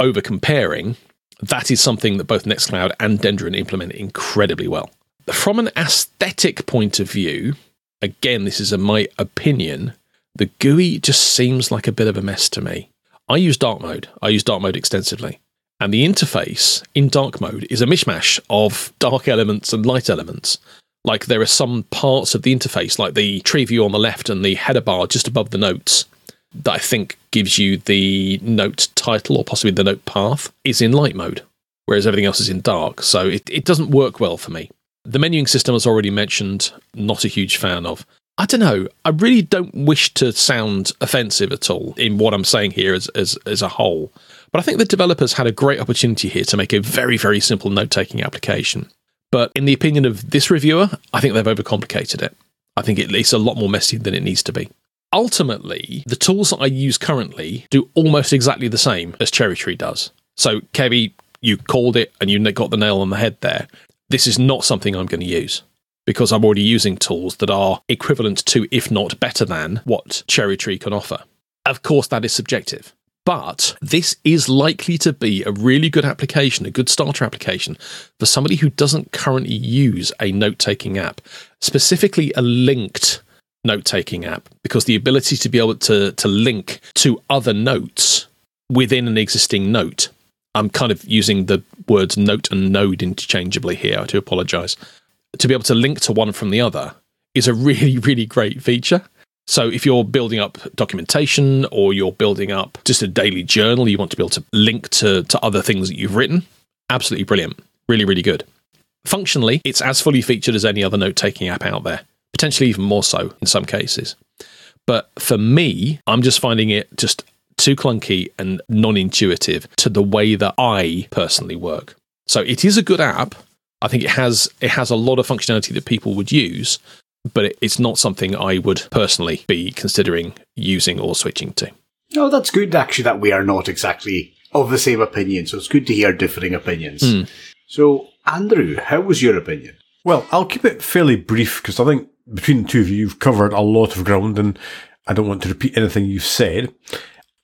[SPEAKER 3] over comparing, that is something that both Nextcloud and Dendron implement incredibly well. From an aesthetic point of view, again, this is a, my opinion, the GUI just seems like a bit of a mess to me. I use dark mode. I use dark mode extensively. And the interface in dark mode is a mishmash of dark elements and light elements. Like there are some parts of the interface, like the tree view on the left and the header bar just above the notes, that I think gives you the note title or possibly the note path, is in light mode, whereas everything else is in dark. So it, it doesn't work well for me. The menuing system, as already mentioned, not a huge fan of. I don't know. I really don't wish to sound offensive at all in what I'm saying here as, as, as a whole. But I think the developers had a great opportunity here to make a very, very simple note taking application. But in the opinion of this reviewer, I think they've overcomplicated it. I think it's a lot more messy than it needs to be. Ultimately, the tools that I use currently do almost exactly the same as Cherry Tree does. So, Kevie, you called it and you got the nail on the head there this is not something I'm going to use because I'm already using tools that are equivalent to, if not better than, what Cherry Tree can offer. Of course, that is subjective. But this is likely to be a really good application, a good starter application for somebody who doesn't currently use a note taking app, specifically a linked note taking app, because the ability to be able to, to link to other notes within an existing note I'm kind of using the words note and node interchangeably here. I do apologize. To be able to link to one from the other is a really, really great feature. So if you're building up documentation or you're building up just a daily journal, you want to be able to link to, to other things that you've written, absolutely brilliant. Really, really good. Functionally, it's as fully featured as any other note taking app out there, potentially even more so in some cases. But for me, I'm just finding it just too clunky and non intuitive to the way that I personally work. So it is a good app. I think it has it has a lot of functionality that people would use, but it's not something I would personally be considering using or switching to.
[SPEAKER 4] Oh, that's good actually that we are not exactly of the same opinion. So it's good to hear differing opinions. So, Andrew, how was your opinion?
[SPEAKER 2] Well, I'll keep it fairly brief because I think between the two of you, you've covered a lot of ground and I don't want to repeat anything you've said.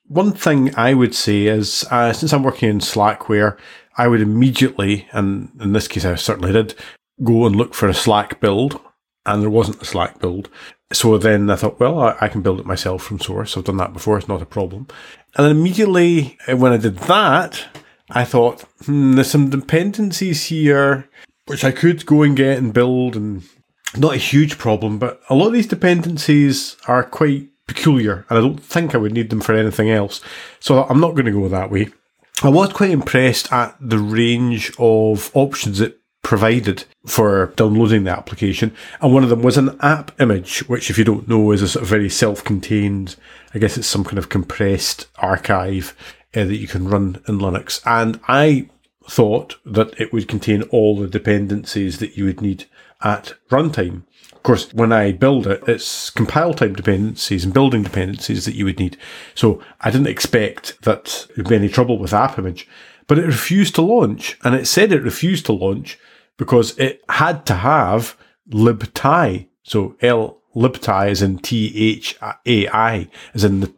[SPEAKER 2] One thing I would say is, uh, since I'm working in Slackware, I would immediately, and in this case I certainly did, go and look for a SlackBuild, and there wasn't a SlackBuild. So then I thought, well, I, I can build it myself from source. I've done that before, it's not a problem. And then immediately uh, when I did that, I thought, hmm, there's some dependencies here which I could go and get and build, and not a huge problem, but a lot of these dependencies are quite peculiar, and I don't think I would need them for anything else. So I'm not going to go that way. I was quite impressed at the range of options it provided for downloading the application, and one of them was an app image, which, if you don't know, is a sort of very self-contained. I guess it's some kind of compressed archive uh, that you can run in Linux, and I thought that it would contain all the dependencies that you would need at runtime. Course, when I build it, it's compile time dependencies and building dependencies that you would need. So I didn't expect that there'd be any trouble with AppImage, but it refused to launch. And it said it refused to launch because it had to have libthai. So L libthai is in T H A I, as in the,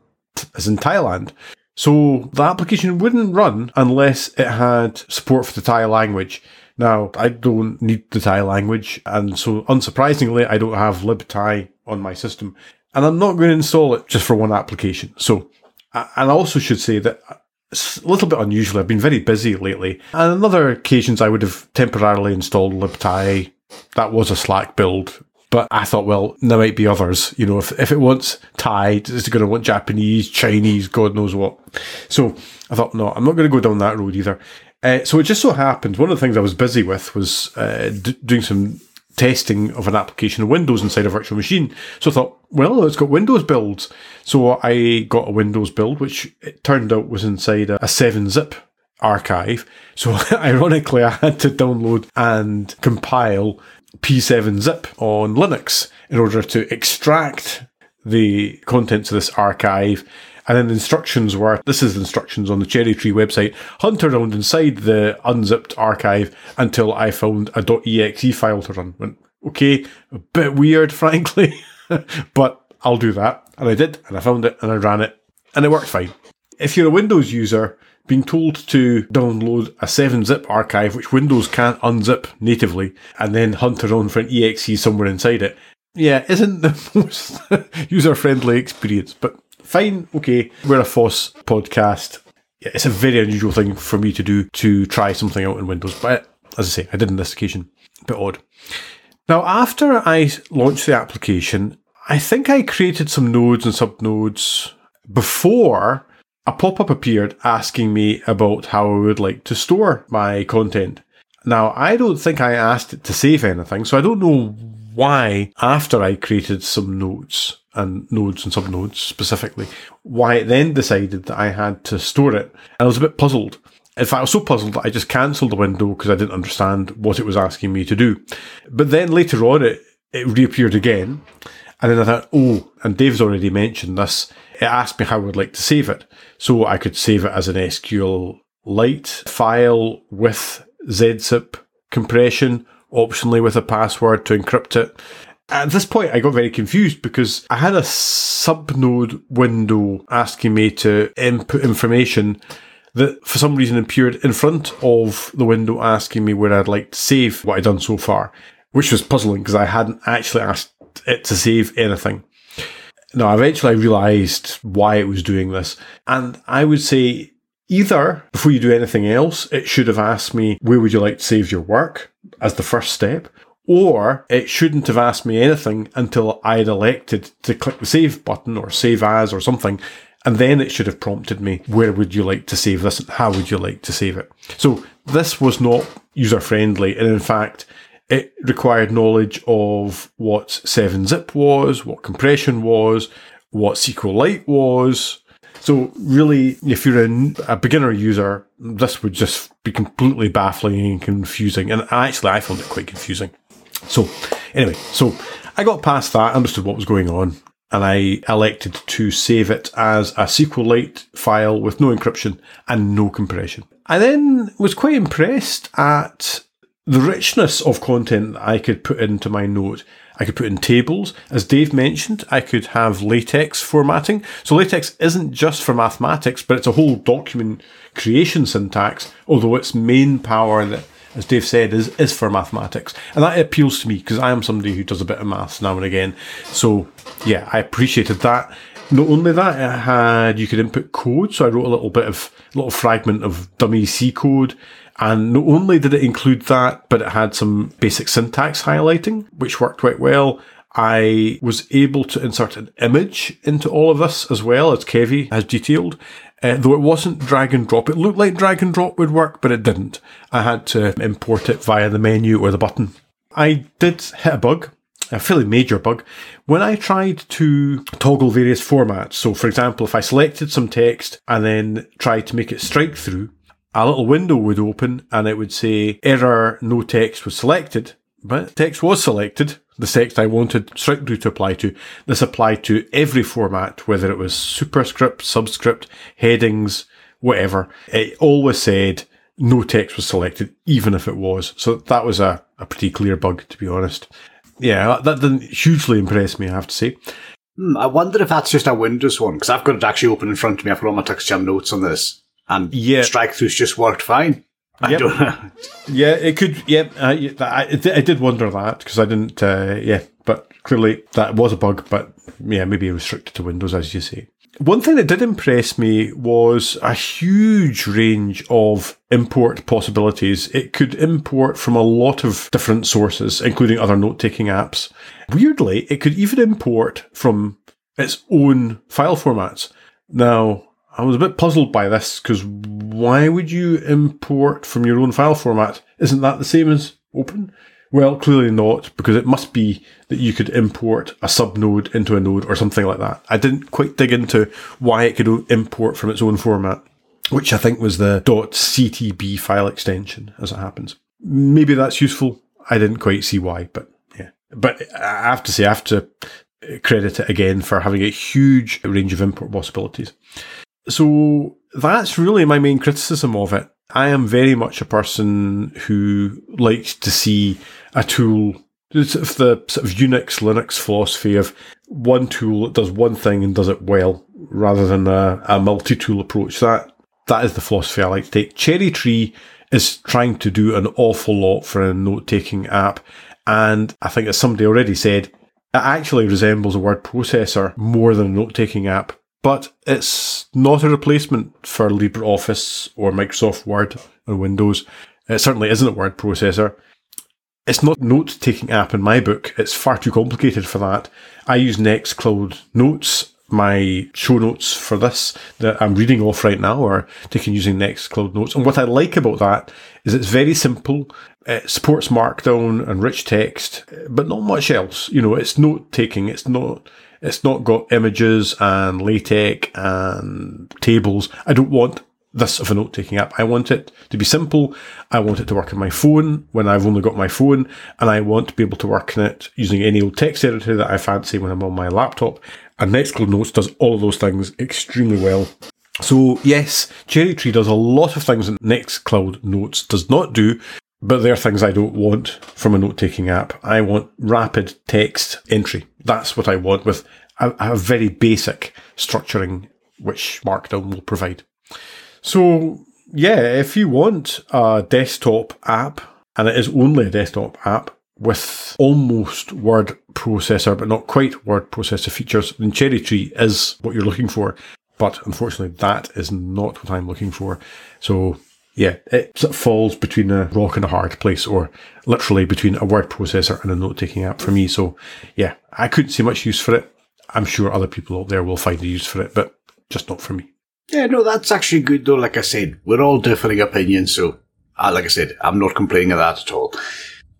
[SPEAKER 2] as in Thailand. So the application wouldn't run unless it had support for the Thai language. Now, I don't need the Thai language, and so unsurprisingly, I don't have libthai on my system. And I'm not going to install it just for one application. So, and I also should say that uh, it's a little bit unusual. I've been very busy lately. And on other occasions, I would have temporarily installed libthai. That was a SlackBuild. But I thought, well, there might be others. You know, if, if it wants Thai, it's going to want Japanese, Chinese, God knows what. So I thought, no, I'm not going to go down that road either. Uh, so it just so happened, one of the things I was busy with was uh, d- doing some testing of an application of Windows inside a virtual machine. So I thought, well, it's got Windows builds. So I got a Windows build, which it turned out was inside a, a 7-zip archive. So ironically, I had to download and compile P7-zip on Linux in order to extract the contents of this archive. And then the instructions were this is the instructions on the Cherry Tree website hunt around inside the unzipped archive until I found a .exe file to run. Went, okay, a bit weird, frankly, but I'll do that. And I did, and I found it, and I ran it, and it worked fine. If you're a Windows user, being told to download a 7-zip archive, which Windows can't unzip natively, and then hunt around for an exe somewhere inside it, yeah, isn't the most user-friendly experience. But fine, okay, we're a FOSS podcast. It's a very unusual thing for me to do to try something out in Windows, but as I say, I did on this occasion. A bit odd. Now, after I launched the application, I think I created some nodes and subnodes before a pop up appeared asking me about how I would like to store my content. Now, I don't think I asked it to save anything, so I don't know why, after I created some notes and nodes and subnodes specifically, why it then decided that I had to store it. And I was a bit puzzled. In fact, I was so puzzled that I just cancelled the window because I didn't understand what it was asking me to do. But then later on, it, it reappeared again. And then I thought, oh, and Dave's already mentioned this. It asked me how I would like to save it. So I could save it as an SQL Lite file with ZZip compression, optionally with a password to encrypt it. At this point, I got very confused because I had a subnode window asking me to input information that for some reason appeared in front of the window asking me where I'd like to save what I'd done so far, which was puzzling because I hadn't actually asked it to save anything. Now, eventually I realized why it was doing this. And I would say either before you do anything else, it should have asked me, where would you like to save your work as the first step? Or it shouldn't have asked me anything until I'd elected to click the save button or save as or something. And then it should have prompted me, where would you like to save this and how would you like to save it? So this was not user friendly. And in fact, it required knowledge of what 7-zip was, what compression was, what SQLite was. So really, if you're a, a, beginner user, this would just be completely baffling and confusing. And actually, I found it quite confusing. So anyway, so I got past that, understood what was going on. and I elected to save it as a SQLite file with no encryption and no compression. I then was quite impressed at the richness of content I could put into my note. I could put in tables. As Dave mentioned, I could have LaTeX formatting. So LaTeX isn't just for mathematics, but it's a whole document creation syntax, although its main power that as Dave said, is, is for mathematics. And that appeals to me because I am somebody who does a bit of maths now and again. So, yeah, I appreciated that. Not only that, it had, you could input code. So I wrote a little bit of, a little fragment of dummy C code. And not only did it include that, but it had some basic syntax highlighting, which worked quite well. I was able to insert an image into all of this as well, as Kevie has detailed. Uh, though it wasn't drag and drop. It looked like drag and drop would work, but it didn't. I had to import it via the menu or the button. I did hit a bug, a fairly major bug, when I tried to toggle various formats. So, for example, if I selected some text and then tried to make it strike through, a little window would open and it would say error, no text was selected. But text was selected, the text I wanted through to apply to. This applied to every format, whether it was superscript, subscript, headings, whatever. It always said no text was selected, even if it was. So that was a, a pretty clear bug, to be honest. Yeah, that didn't hugely impress me, I have to say.
[SPEAKER 4] Hmm, I wonder if that's just a Windows one, because I've got it actually open in front of me. I've got all my TuxJam notes on this, and
[SPEAKER 2] Yeah.
[SPEAKER 4] strike throughs just worked fine. I
[SPEAKER 2] Yep. Yeah, it could. Yeah, uh, I, I did- I did wonder that because I didn't. Uh, yeah, but clearly that was a bug. But yeah, maybe it was restricted to Windows, as you say. One thing that did impress me was a huge range of import possibilities. It could import from a lot of different sources, including other note taking apps. Weirdly, it could even import from its own file formats. Now, I was a bit puzzled by this because why would you import from your own file format? Isn't that the same as open? Well, clearly not, because it must be that you could import a subnode into a node or something like that. I didn't quite dig into why it could import from its own format, which I think was the .ctb file extension, as it happens. Maybe that's useful. I didn't quite see why, but yeah. But I have to say, I have to credit it again for having a huge range of import possibilities. So that's really my main criticism of it. I am very much a person who likes to see a tool, sort of the sort of Unix, Linux philosophy of one tool that does one thing and does it well, rather than a, a multi-tool approach. That that is the philosophy I like to take. Cherry Tree is trying to do an awful lot for a note-taking app, and I think as somebody already said, it actually resembles a word processor more than a note-taking app but it's not a replacement for LibreOffice or Microsoft Word or Windows. It certainly isn't a word processor. It's not a note taking app in my book. It's far too complicated for that. I use Nextcloud Notes. My show notes for this that I'm reading off right now are taken using Nextcloud Notes. And what I like about that is it's very simple. It supports Markdown and rich text, but not much else. You know, it's note taking. It's not it's not got images and LaTeX and tables. I don't want this of a note taking app. I want it to be simple. I want it to work on my phone when I've only got my phone, and I want to be able to work in it using any old text editor that I fancy when I'm on my laptop. And Nextcloud Notes does all of those things extremely well. So yes, Cherry Tree does a lot of things that Nextcloud Notes does not do, but they're things I don't want from a note taking app. I want rapid text entry. That's what I want with a, a very basic structuring, which Markdown will provide. So, yeah, if you want a desktop app, and it is only a desktop app with almost word processor, but not quite word processor features, then Cherry Tree is what you're looking for. But unfortunately, that is not what I'm looking for. So, yeah, it sort of falls between a rock and a hard place, or literally between a word processor and a note taking app for me. So, yeah, I couldn't see much use for it. I'm sure other people out there will find a use for it, but just not for me.
[SPEAKER 4] Yeah, no, that's actually good though. Like I said, we're all differing opinions, so uh, like I said, I'm not complaining of that at all.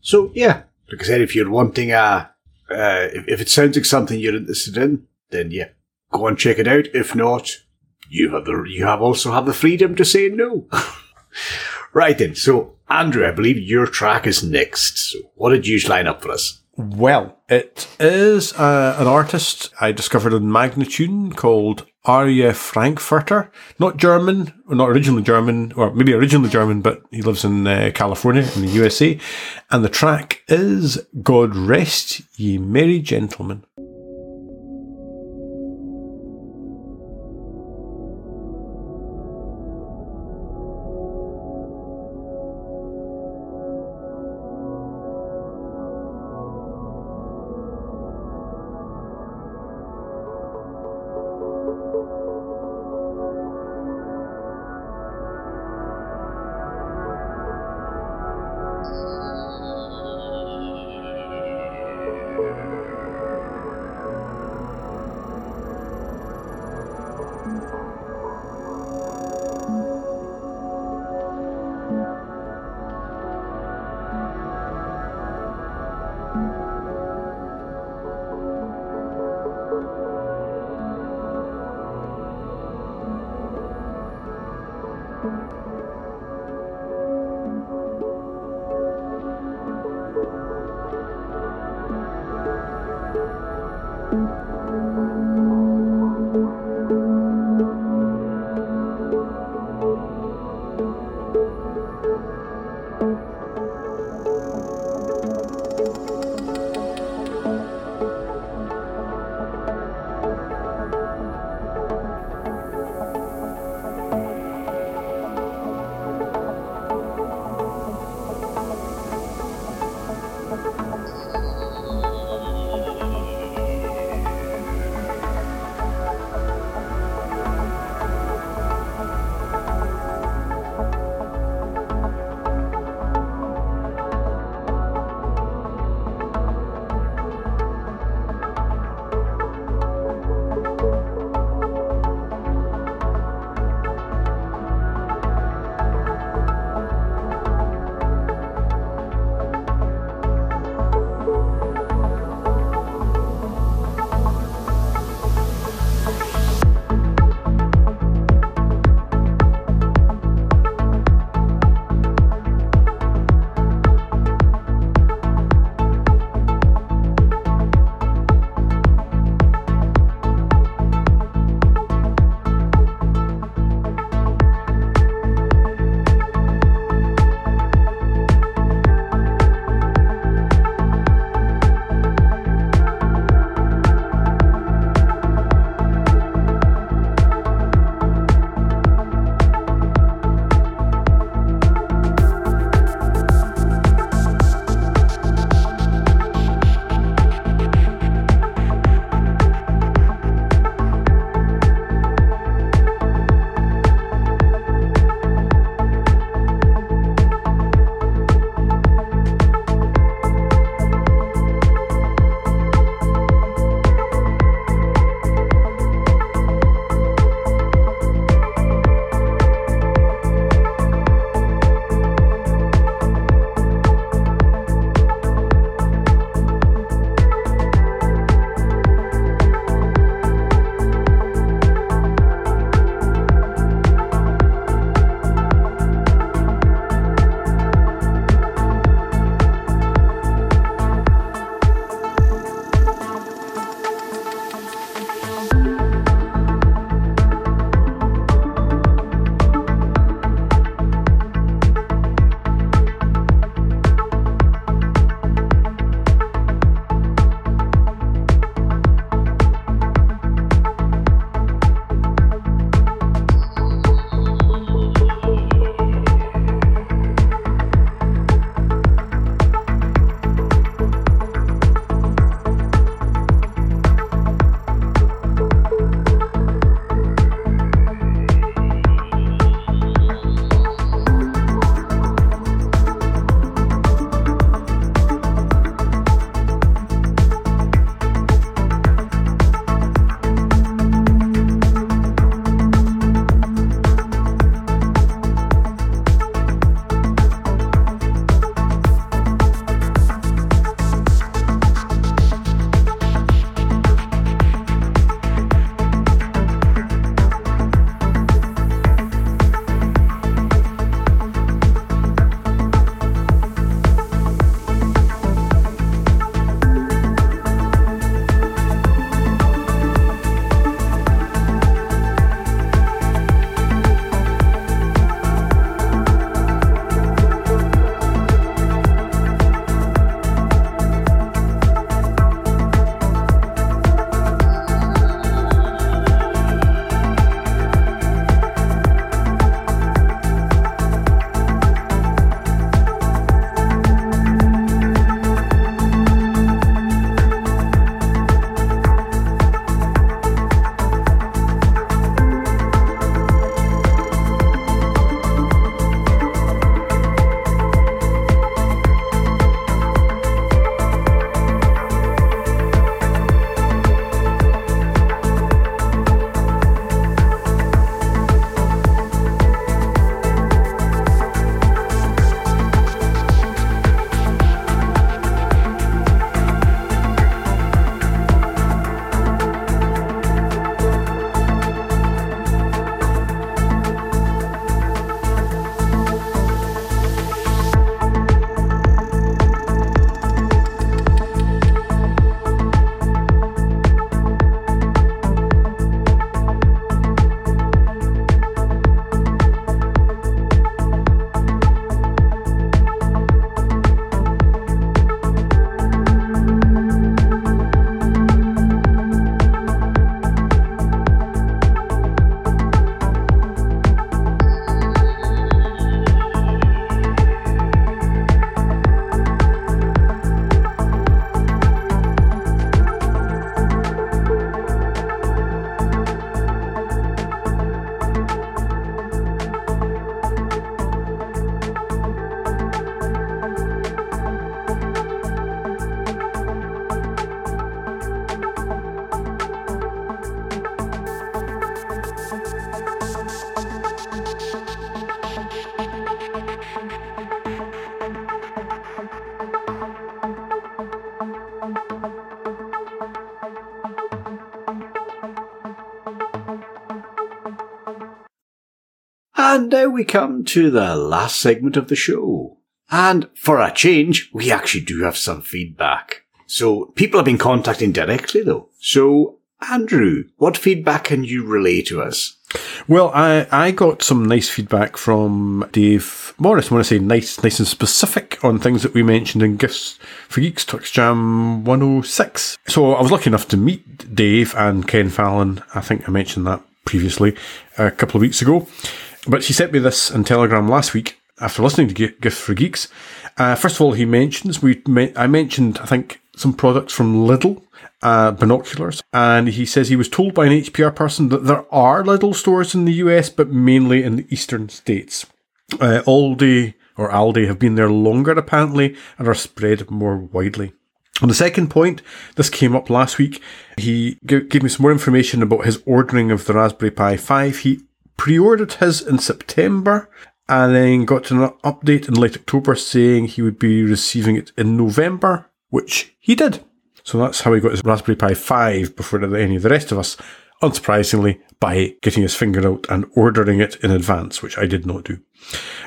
[SPEAKER 4] So yeah, like I said, if you're wanting a, uh, if, if it sounds like something you're interested in, then yeah, go and check it out. If not, you have the you have also have the freedom to say no. right then, so Andrew, I believe your track is next. So what did you line up for us?
[SPEAKER 2] Well, it is uh, an artist I discovered in Magnatune called Arya Frankfurter. Not German, or not originally German, or maybe originally German, but he lives in uh, California, in the USA. And the track is God Rest Ye Merry Gentlemen.
[SPEAKER 4] And now we come to the last segment of the show. And for a change, we actually do have some feedback. So people have been contacting directly though. So Andrew, what feedback can you relay to us?
[SPEAKER 2] Well, I, I got some nice feedback from Dave Morris. I want to say nice, nice and specific on things that we mentioned in Gifts for Geeks TuxJam 106. So I was lucky enough to meet Dave and Ken Fallon. I think I mentioned that previously a couple of weeks ago. But she sent me this in Telegram last week after listening to Gi- Gifts for Geeks. Uh, first of all, he mentions we I mentioned I think some products from Lidl, uh, binoculars, and he says he was told by an HPR person that there are Lidl stores in the US, but mainly in the eastern states. Uh, Aldi or Aldi have been there longer apparently and are spread more widely. On the second point, this came up last week. He gave me some more information about his ordering of the Raspberry Pi 5. He pre-ordered his in September and then got an update in late October saying he would be receiving it in November, which he did. So that's how he got his Raspberry Pi 5 before any of the rest of us, unsurprisingly, by getting his finger out and ordering it in advance, which I did not do.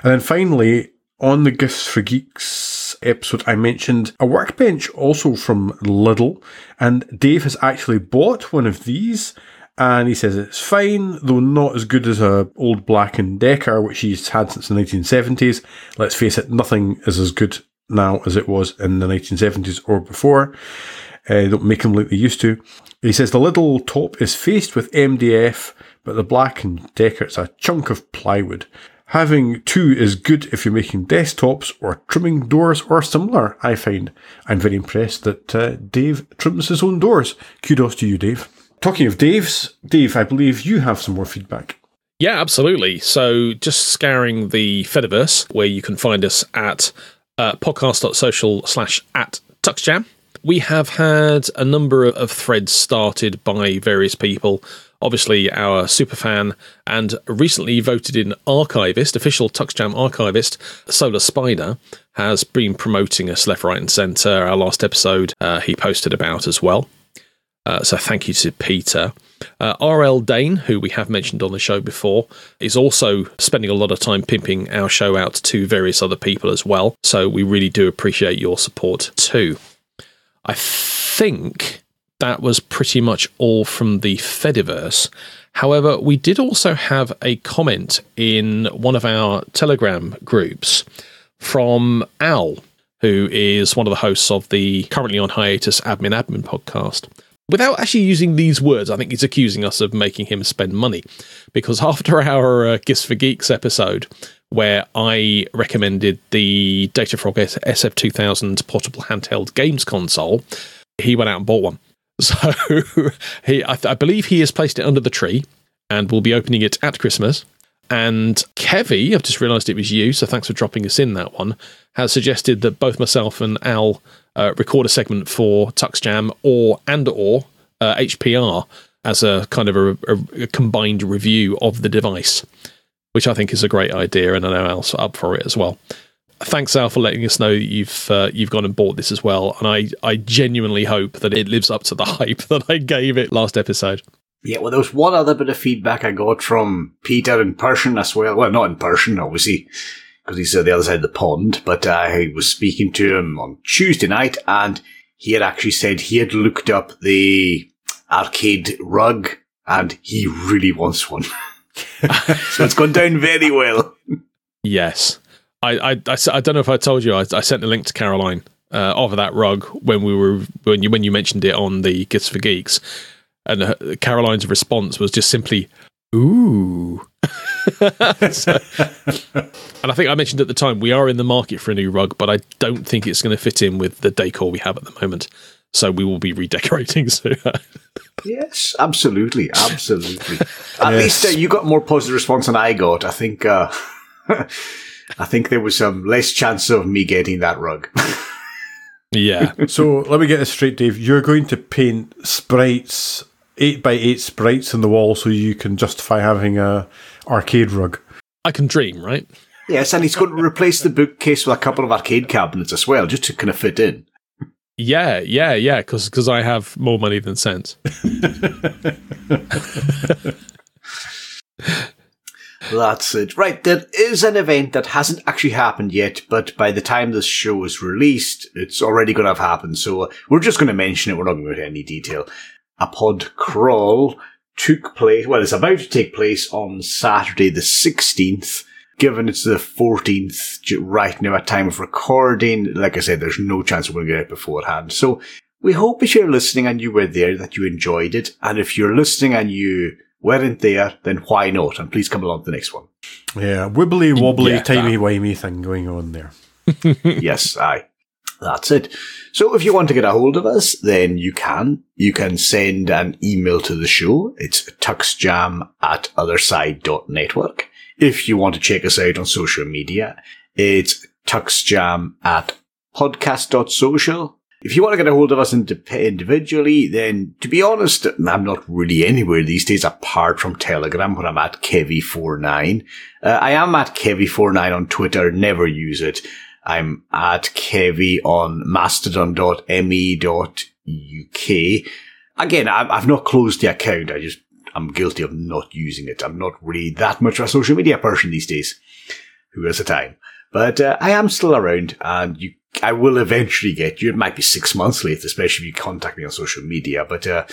[SPEAKER 2] And then finally, on the Gifts for Geeks episode, I mentioned a workbench also from Lidl, and Dave has actually bought one of these. And he says it's fine, though not as good as a old Black and Decker, which he's had since the 1970s. Let's face it, nothing is as good now as it was in the 1970s or before. Uh, don't make them like they used to. He says the little top is faced with MDF, but the Black and Decker is a chunk of plywood. Having two is good if you're making desktops or trimming doors or similar, I find. I'm very impressed that uh, Dave trims his own doors. Kudos to you, Dave. Talking of Dave's, Dave, I believe you have some more feedback.
[SPEAKER 3] Yeah, absolutely. So just scouring the Fediverse, where you can find us at uh, podcast.social slash at TuxJam. We have had a number of threads started by various people. Obviously, our superfan and recently voted in archivist, official TuxJam archivist, Solar Spider, has been promoting us left, right, and centre. Our last episode uh, he posted about as well. Uh, so thank you to Peter. Uh, RL Dane, who we have mentioned on the show before, is also spending a lot of time pimping our show out to various other people as well. So we really do appreciate your support too. I think that was pretty much all from the Fediverse. However, we did also have a comment in one of our Telegram groups from Al, who is one of the hosts of the currently on hiatus Admin Admin podcast. Without actually using these words, I think he's accusing us of making him spend money. Because after our uh, Gifts for Geeks episode, where I recommended the Datafrog SF2000 portable handheld games console, he went out and bought one. So he, I, I believe he has placed it under the tree and will be opening it at Christmas. And Kevie, I've just realised it was you, so thanks for dropping us in that one, has suggested that both myself and Al uh, record a segment for TuxJam or and or uh, HPR as a kind of a, a, a combined review of the device, which I think is a great idea, and I know Al's up for it as well. Thanks, Al, for letting us know you've uh, you've gone and bought this as well, and I I genuinely hope that it lives up to the hype that I gave it last episode.
[SPEAKER 4] Yeah, well, there was one other bit of feedback I got from Peter in person as well. Well, not in person, obviously, because he's on the other side of the pond, but I was speaking to him on Tuesday night, and he had actually said he had looked up the arcade rug, and he really wants one. so it's gone down very well.
[SPEAKER 3] Yes. I, I, I, I don't know if I told you, I, I sent a link to Caroline uh, of that rug when we were when you when you mentioned it on the Gifts for Geeks, and Caroline's response was just simply "Ooh." So- and I think I mentioned at the time we are in the market for a new rug, but I don't think it's going to fit in with the decor we have at the moment. So we will be redecorating soon.
[SPEAKER 4] Yes, absolutely, absolutely. At least uh, you got more positive response than I got. I think. Uh, I think there was some less chance of me getting that rug.
[SPEAKER 3] yeah.
[SPEAKER 2] So let me get this straight, Dave. You're going to paint sprites, eight by eight sprites on the wall, so you can justify having a arcade rug.
[SPEAKER 3] I can dream, right?
[SPEAKER 4] yes, and he's going to replace the bookcase with a couple of arcade cabinets as well, just to kind of fit in.
[SPEAKER 3] Yeah, yeah, yeah, because I have more money than sense.
[SPEAKER 4] That's it. Right, there is an event that hasn't actually happened yet, but by the time this show is released, it's already going to have happened. So uh, we're just going to mention it. We're not going to go into any detail. A pod crawl took place, well, it's about to take place on Saturday the 16th. Given it's the 14th right now at time of recording, like I said, there's no chance we're going to get it beforehand. So we hope if you're listening and you were there that you enjoyed it. And if you're listening and you weren't there, then why not? And please come along to the next one.
[SPEAKER 2] Yeah, wibbly wobbly,
[SPEAKER 3] Yeah,
[SPEAKER 2] timey wimey thing going on there.
[SPEAKER 4] yes, aye. That's it. So if you want to get a hold of us, then you can. You can send an email to the show. It's tuxjam at otherside.network. If you want to check us out on social media, it's tuxjam at podcast.social. If you want to get a hold of us individually, then to be honest, I'm not really anywhere these days apart from Telegram where I'm at Kevie49. Uh, I am at Kevie49 on Twitter, never use it. I'm at Kevie on mastodon.me.uk. Again, I've not closed the account. I just, I'm guilty of not using it. I'm not really that much of a social media person these days. Who has the time? But uh, I am still around and you, I will eventually get you. It might be six months late, especially if you contact me on social media. But uh,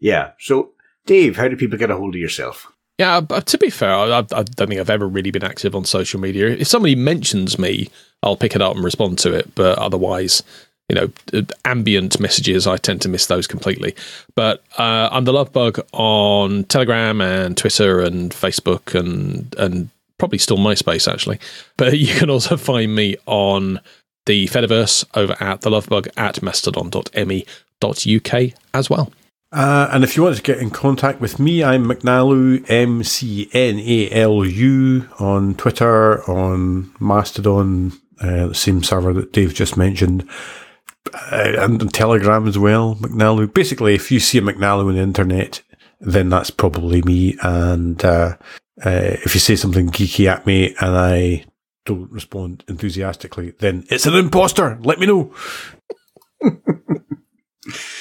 [SPEAKER 4] yeah. So, Dave, how do people get a hold of yourself?
[SPEAKER 3] Yeah, but to be fair, I, I don't think I've ever really been active on social media. If somebody mentions me, I'll pick it up and respond to it. But otherwise, you know, uh, ambient messages, I tend to miss those completely. But uh, I'm the Love Bug on Telegram and Twitter and Facebook and and probably still MySpace actually. But you can also find me on the Fediverse over at the Lovebug at mastodon.me.uk as well.
[SPEAKER 2] Uh, and if you want to get in contact with me, I'm McNalu, M C N A L U, on Twitter, on Mastodon, uh, the same server that Dave just mentioned, uh, and on Telegram as well, McNalu. Basically, if you see a McNalu on the internet, then that's probably me. And uh, uh, if you say something geeky at me and I don't respond enthusiastically, then it's an imposter. Let me know.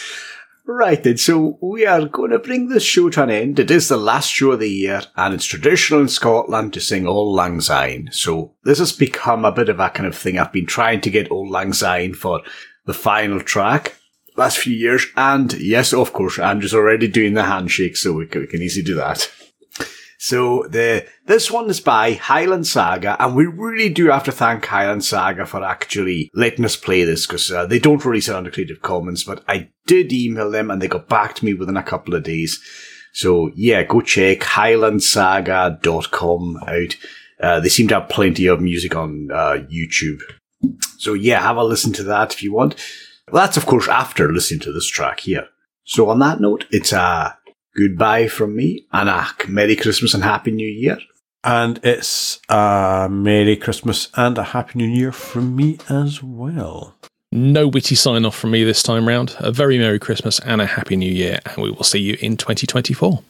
[SPEAKER 4] Right then, so we are going to bring this show to an end. It is the last show of the year, and it's traditional in Scotland to sing Auld Lang Syne. So this has become a bit of a kind of thing. I've been trying to get Auld Lang Syne for the final track last few years, and yes, of course, Andrew's already doing the handshake, so we can, we can easily do that. So the this one is by Highland Saga, and we really do have to thank Highland Saga for actually letting us play this because uh, they don't release it under Creative Commons. But I did email them, and they got back to me within a couple of days. So yeah, go check highlandsaga.com out. Uh, they seem to have plenty of music on uh, YouTube. So yeah, have a listen to that if you want. Well, that's of course after listening to this track here. So on that note, it's a goodbye from me and a Merry Christmas and Happy New Year.
[SPEAKER 2] And it's a Merry Christmas and a Happy New Year from me as well.
[SPEAKER 3] No witty sign off from me this time round. A very Merry Christmas and a Happy New Year, and we will see you in 2024.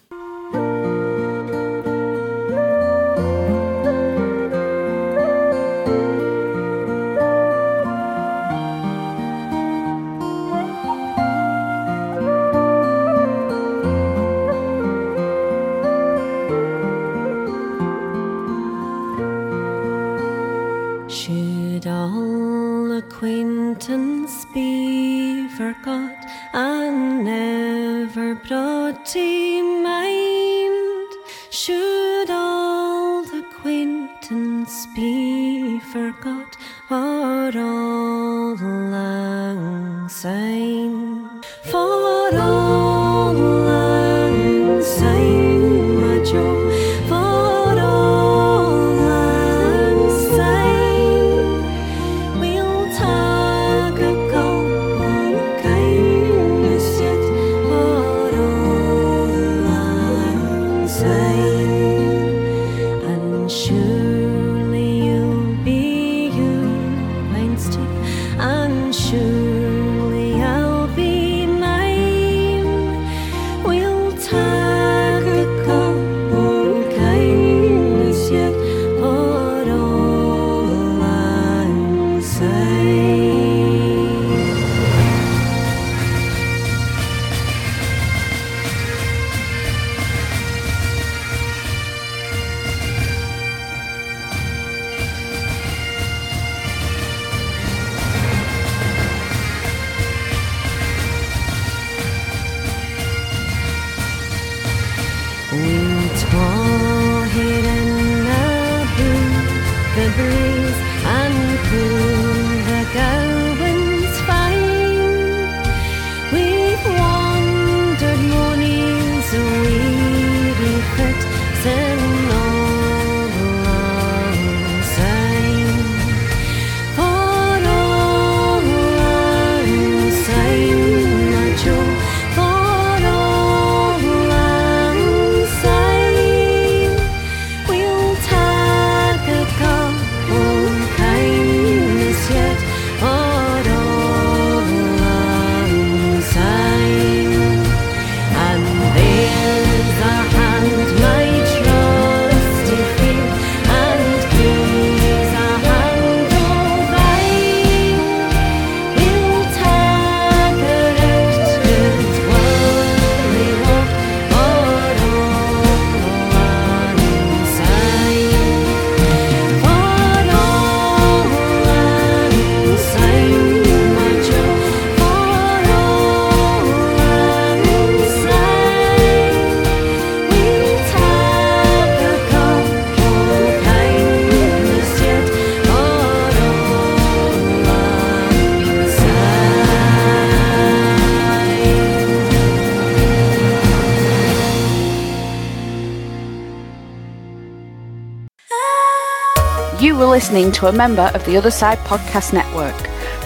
[SPEAKER 6] listening to a member of the Other Side Podcast Network.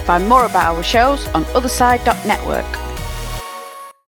[SPEAKER 6] Find more about our shows on otherside.network.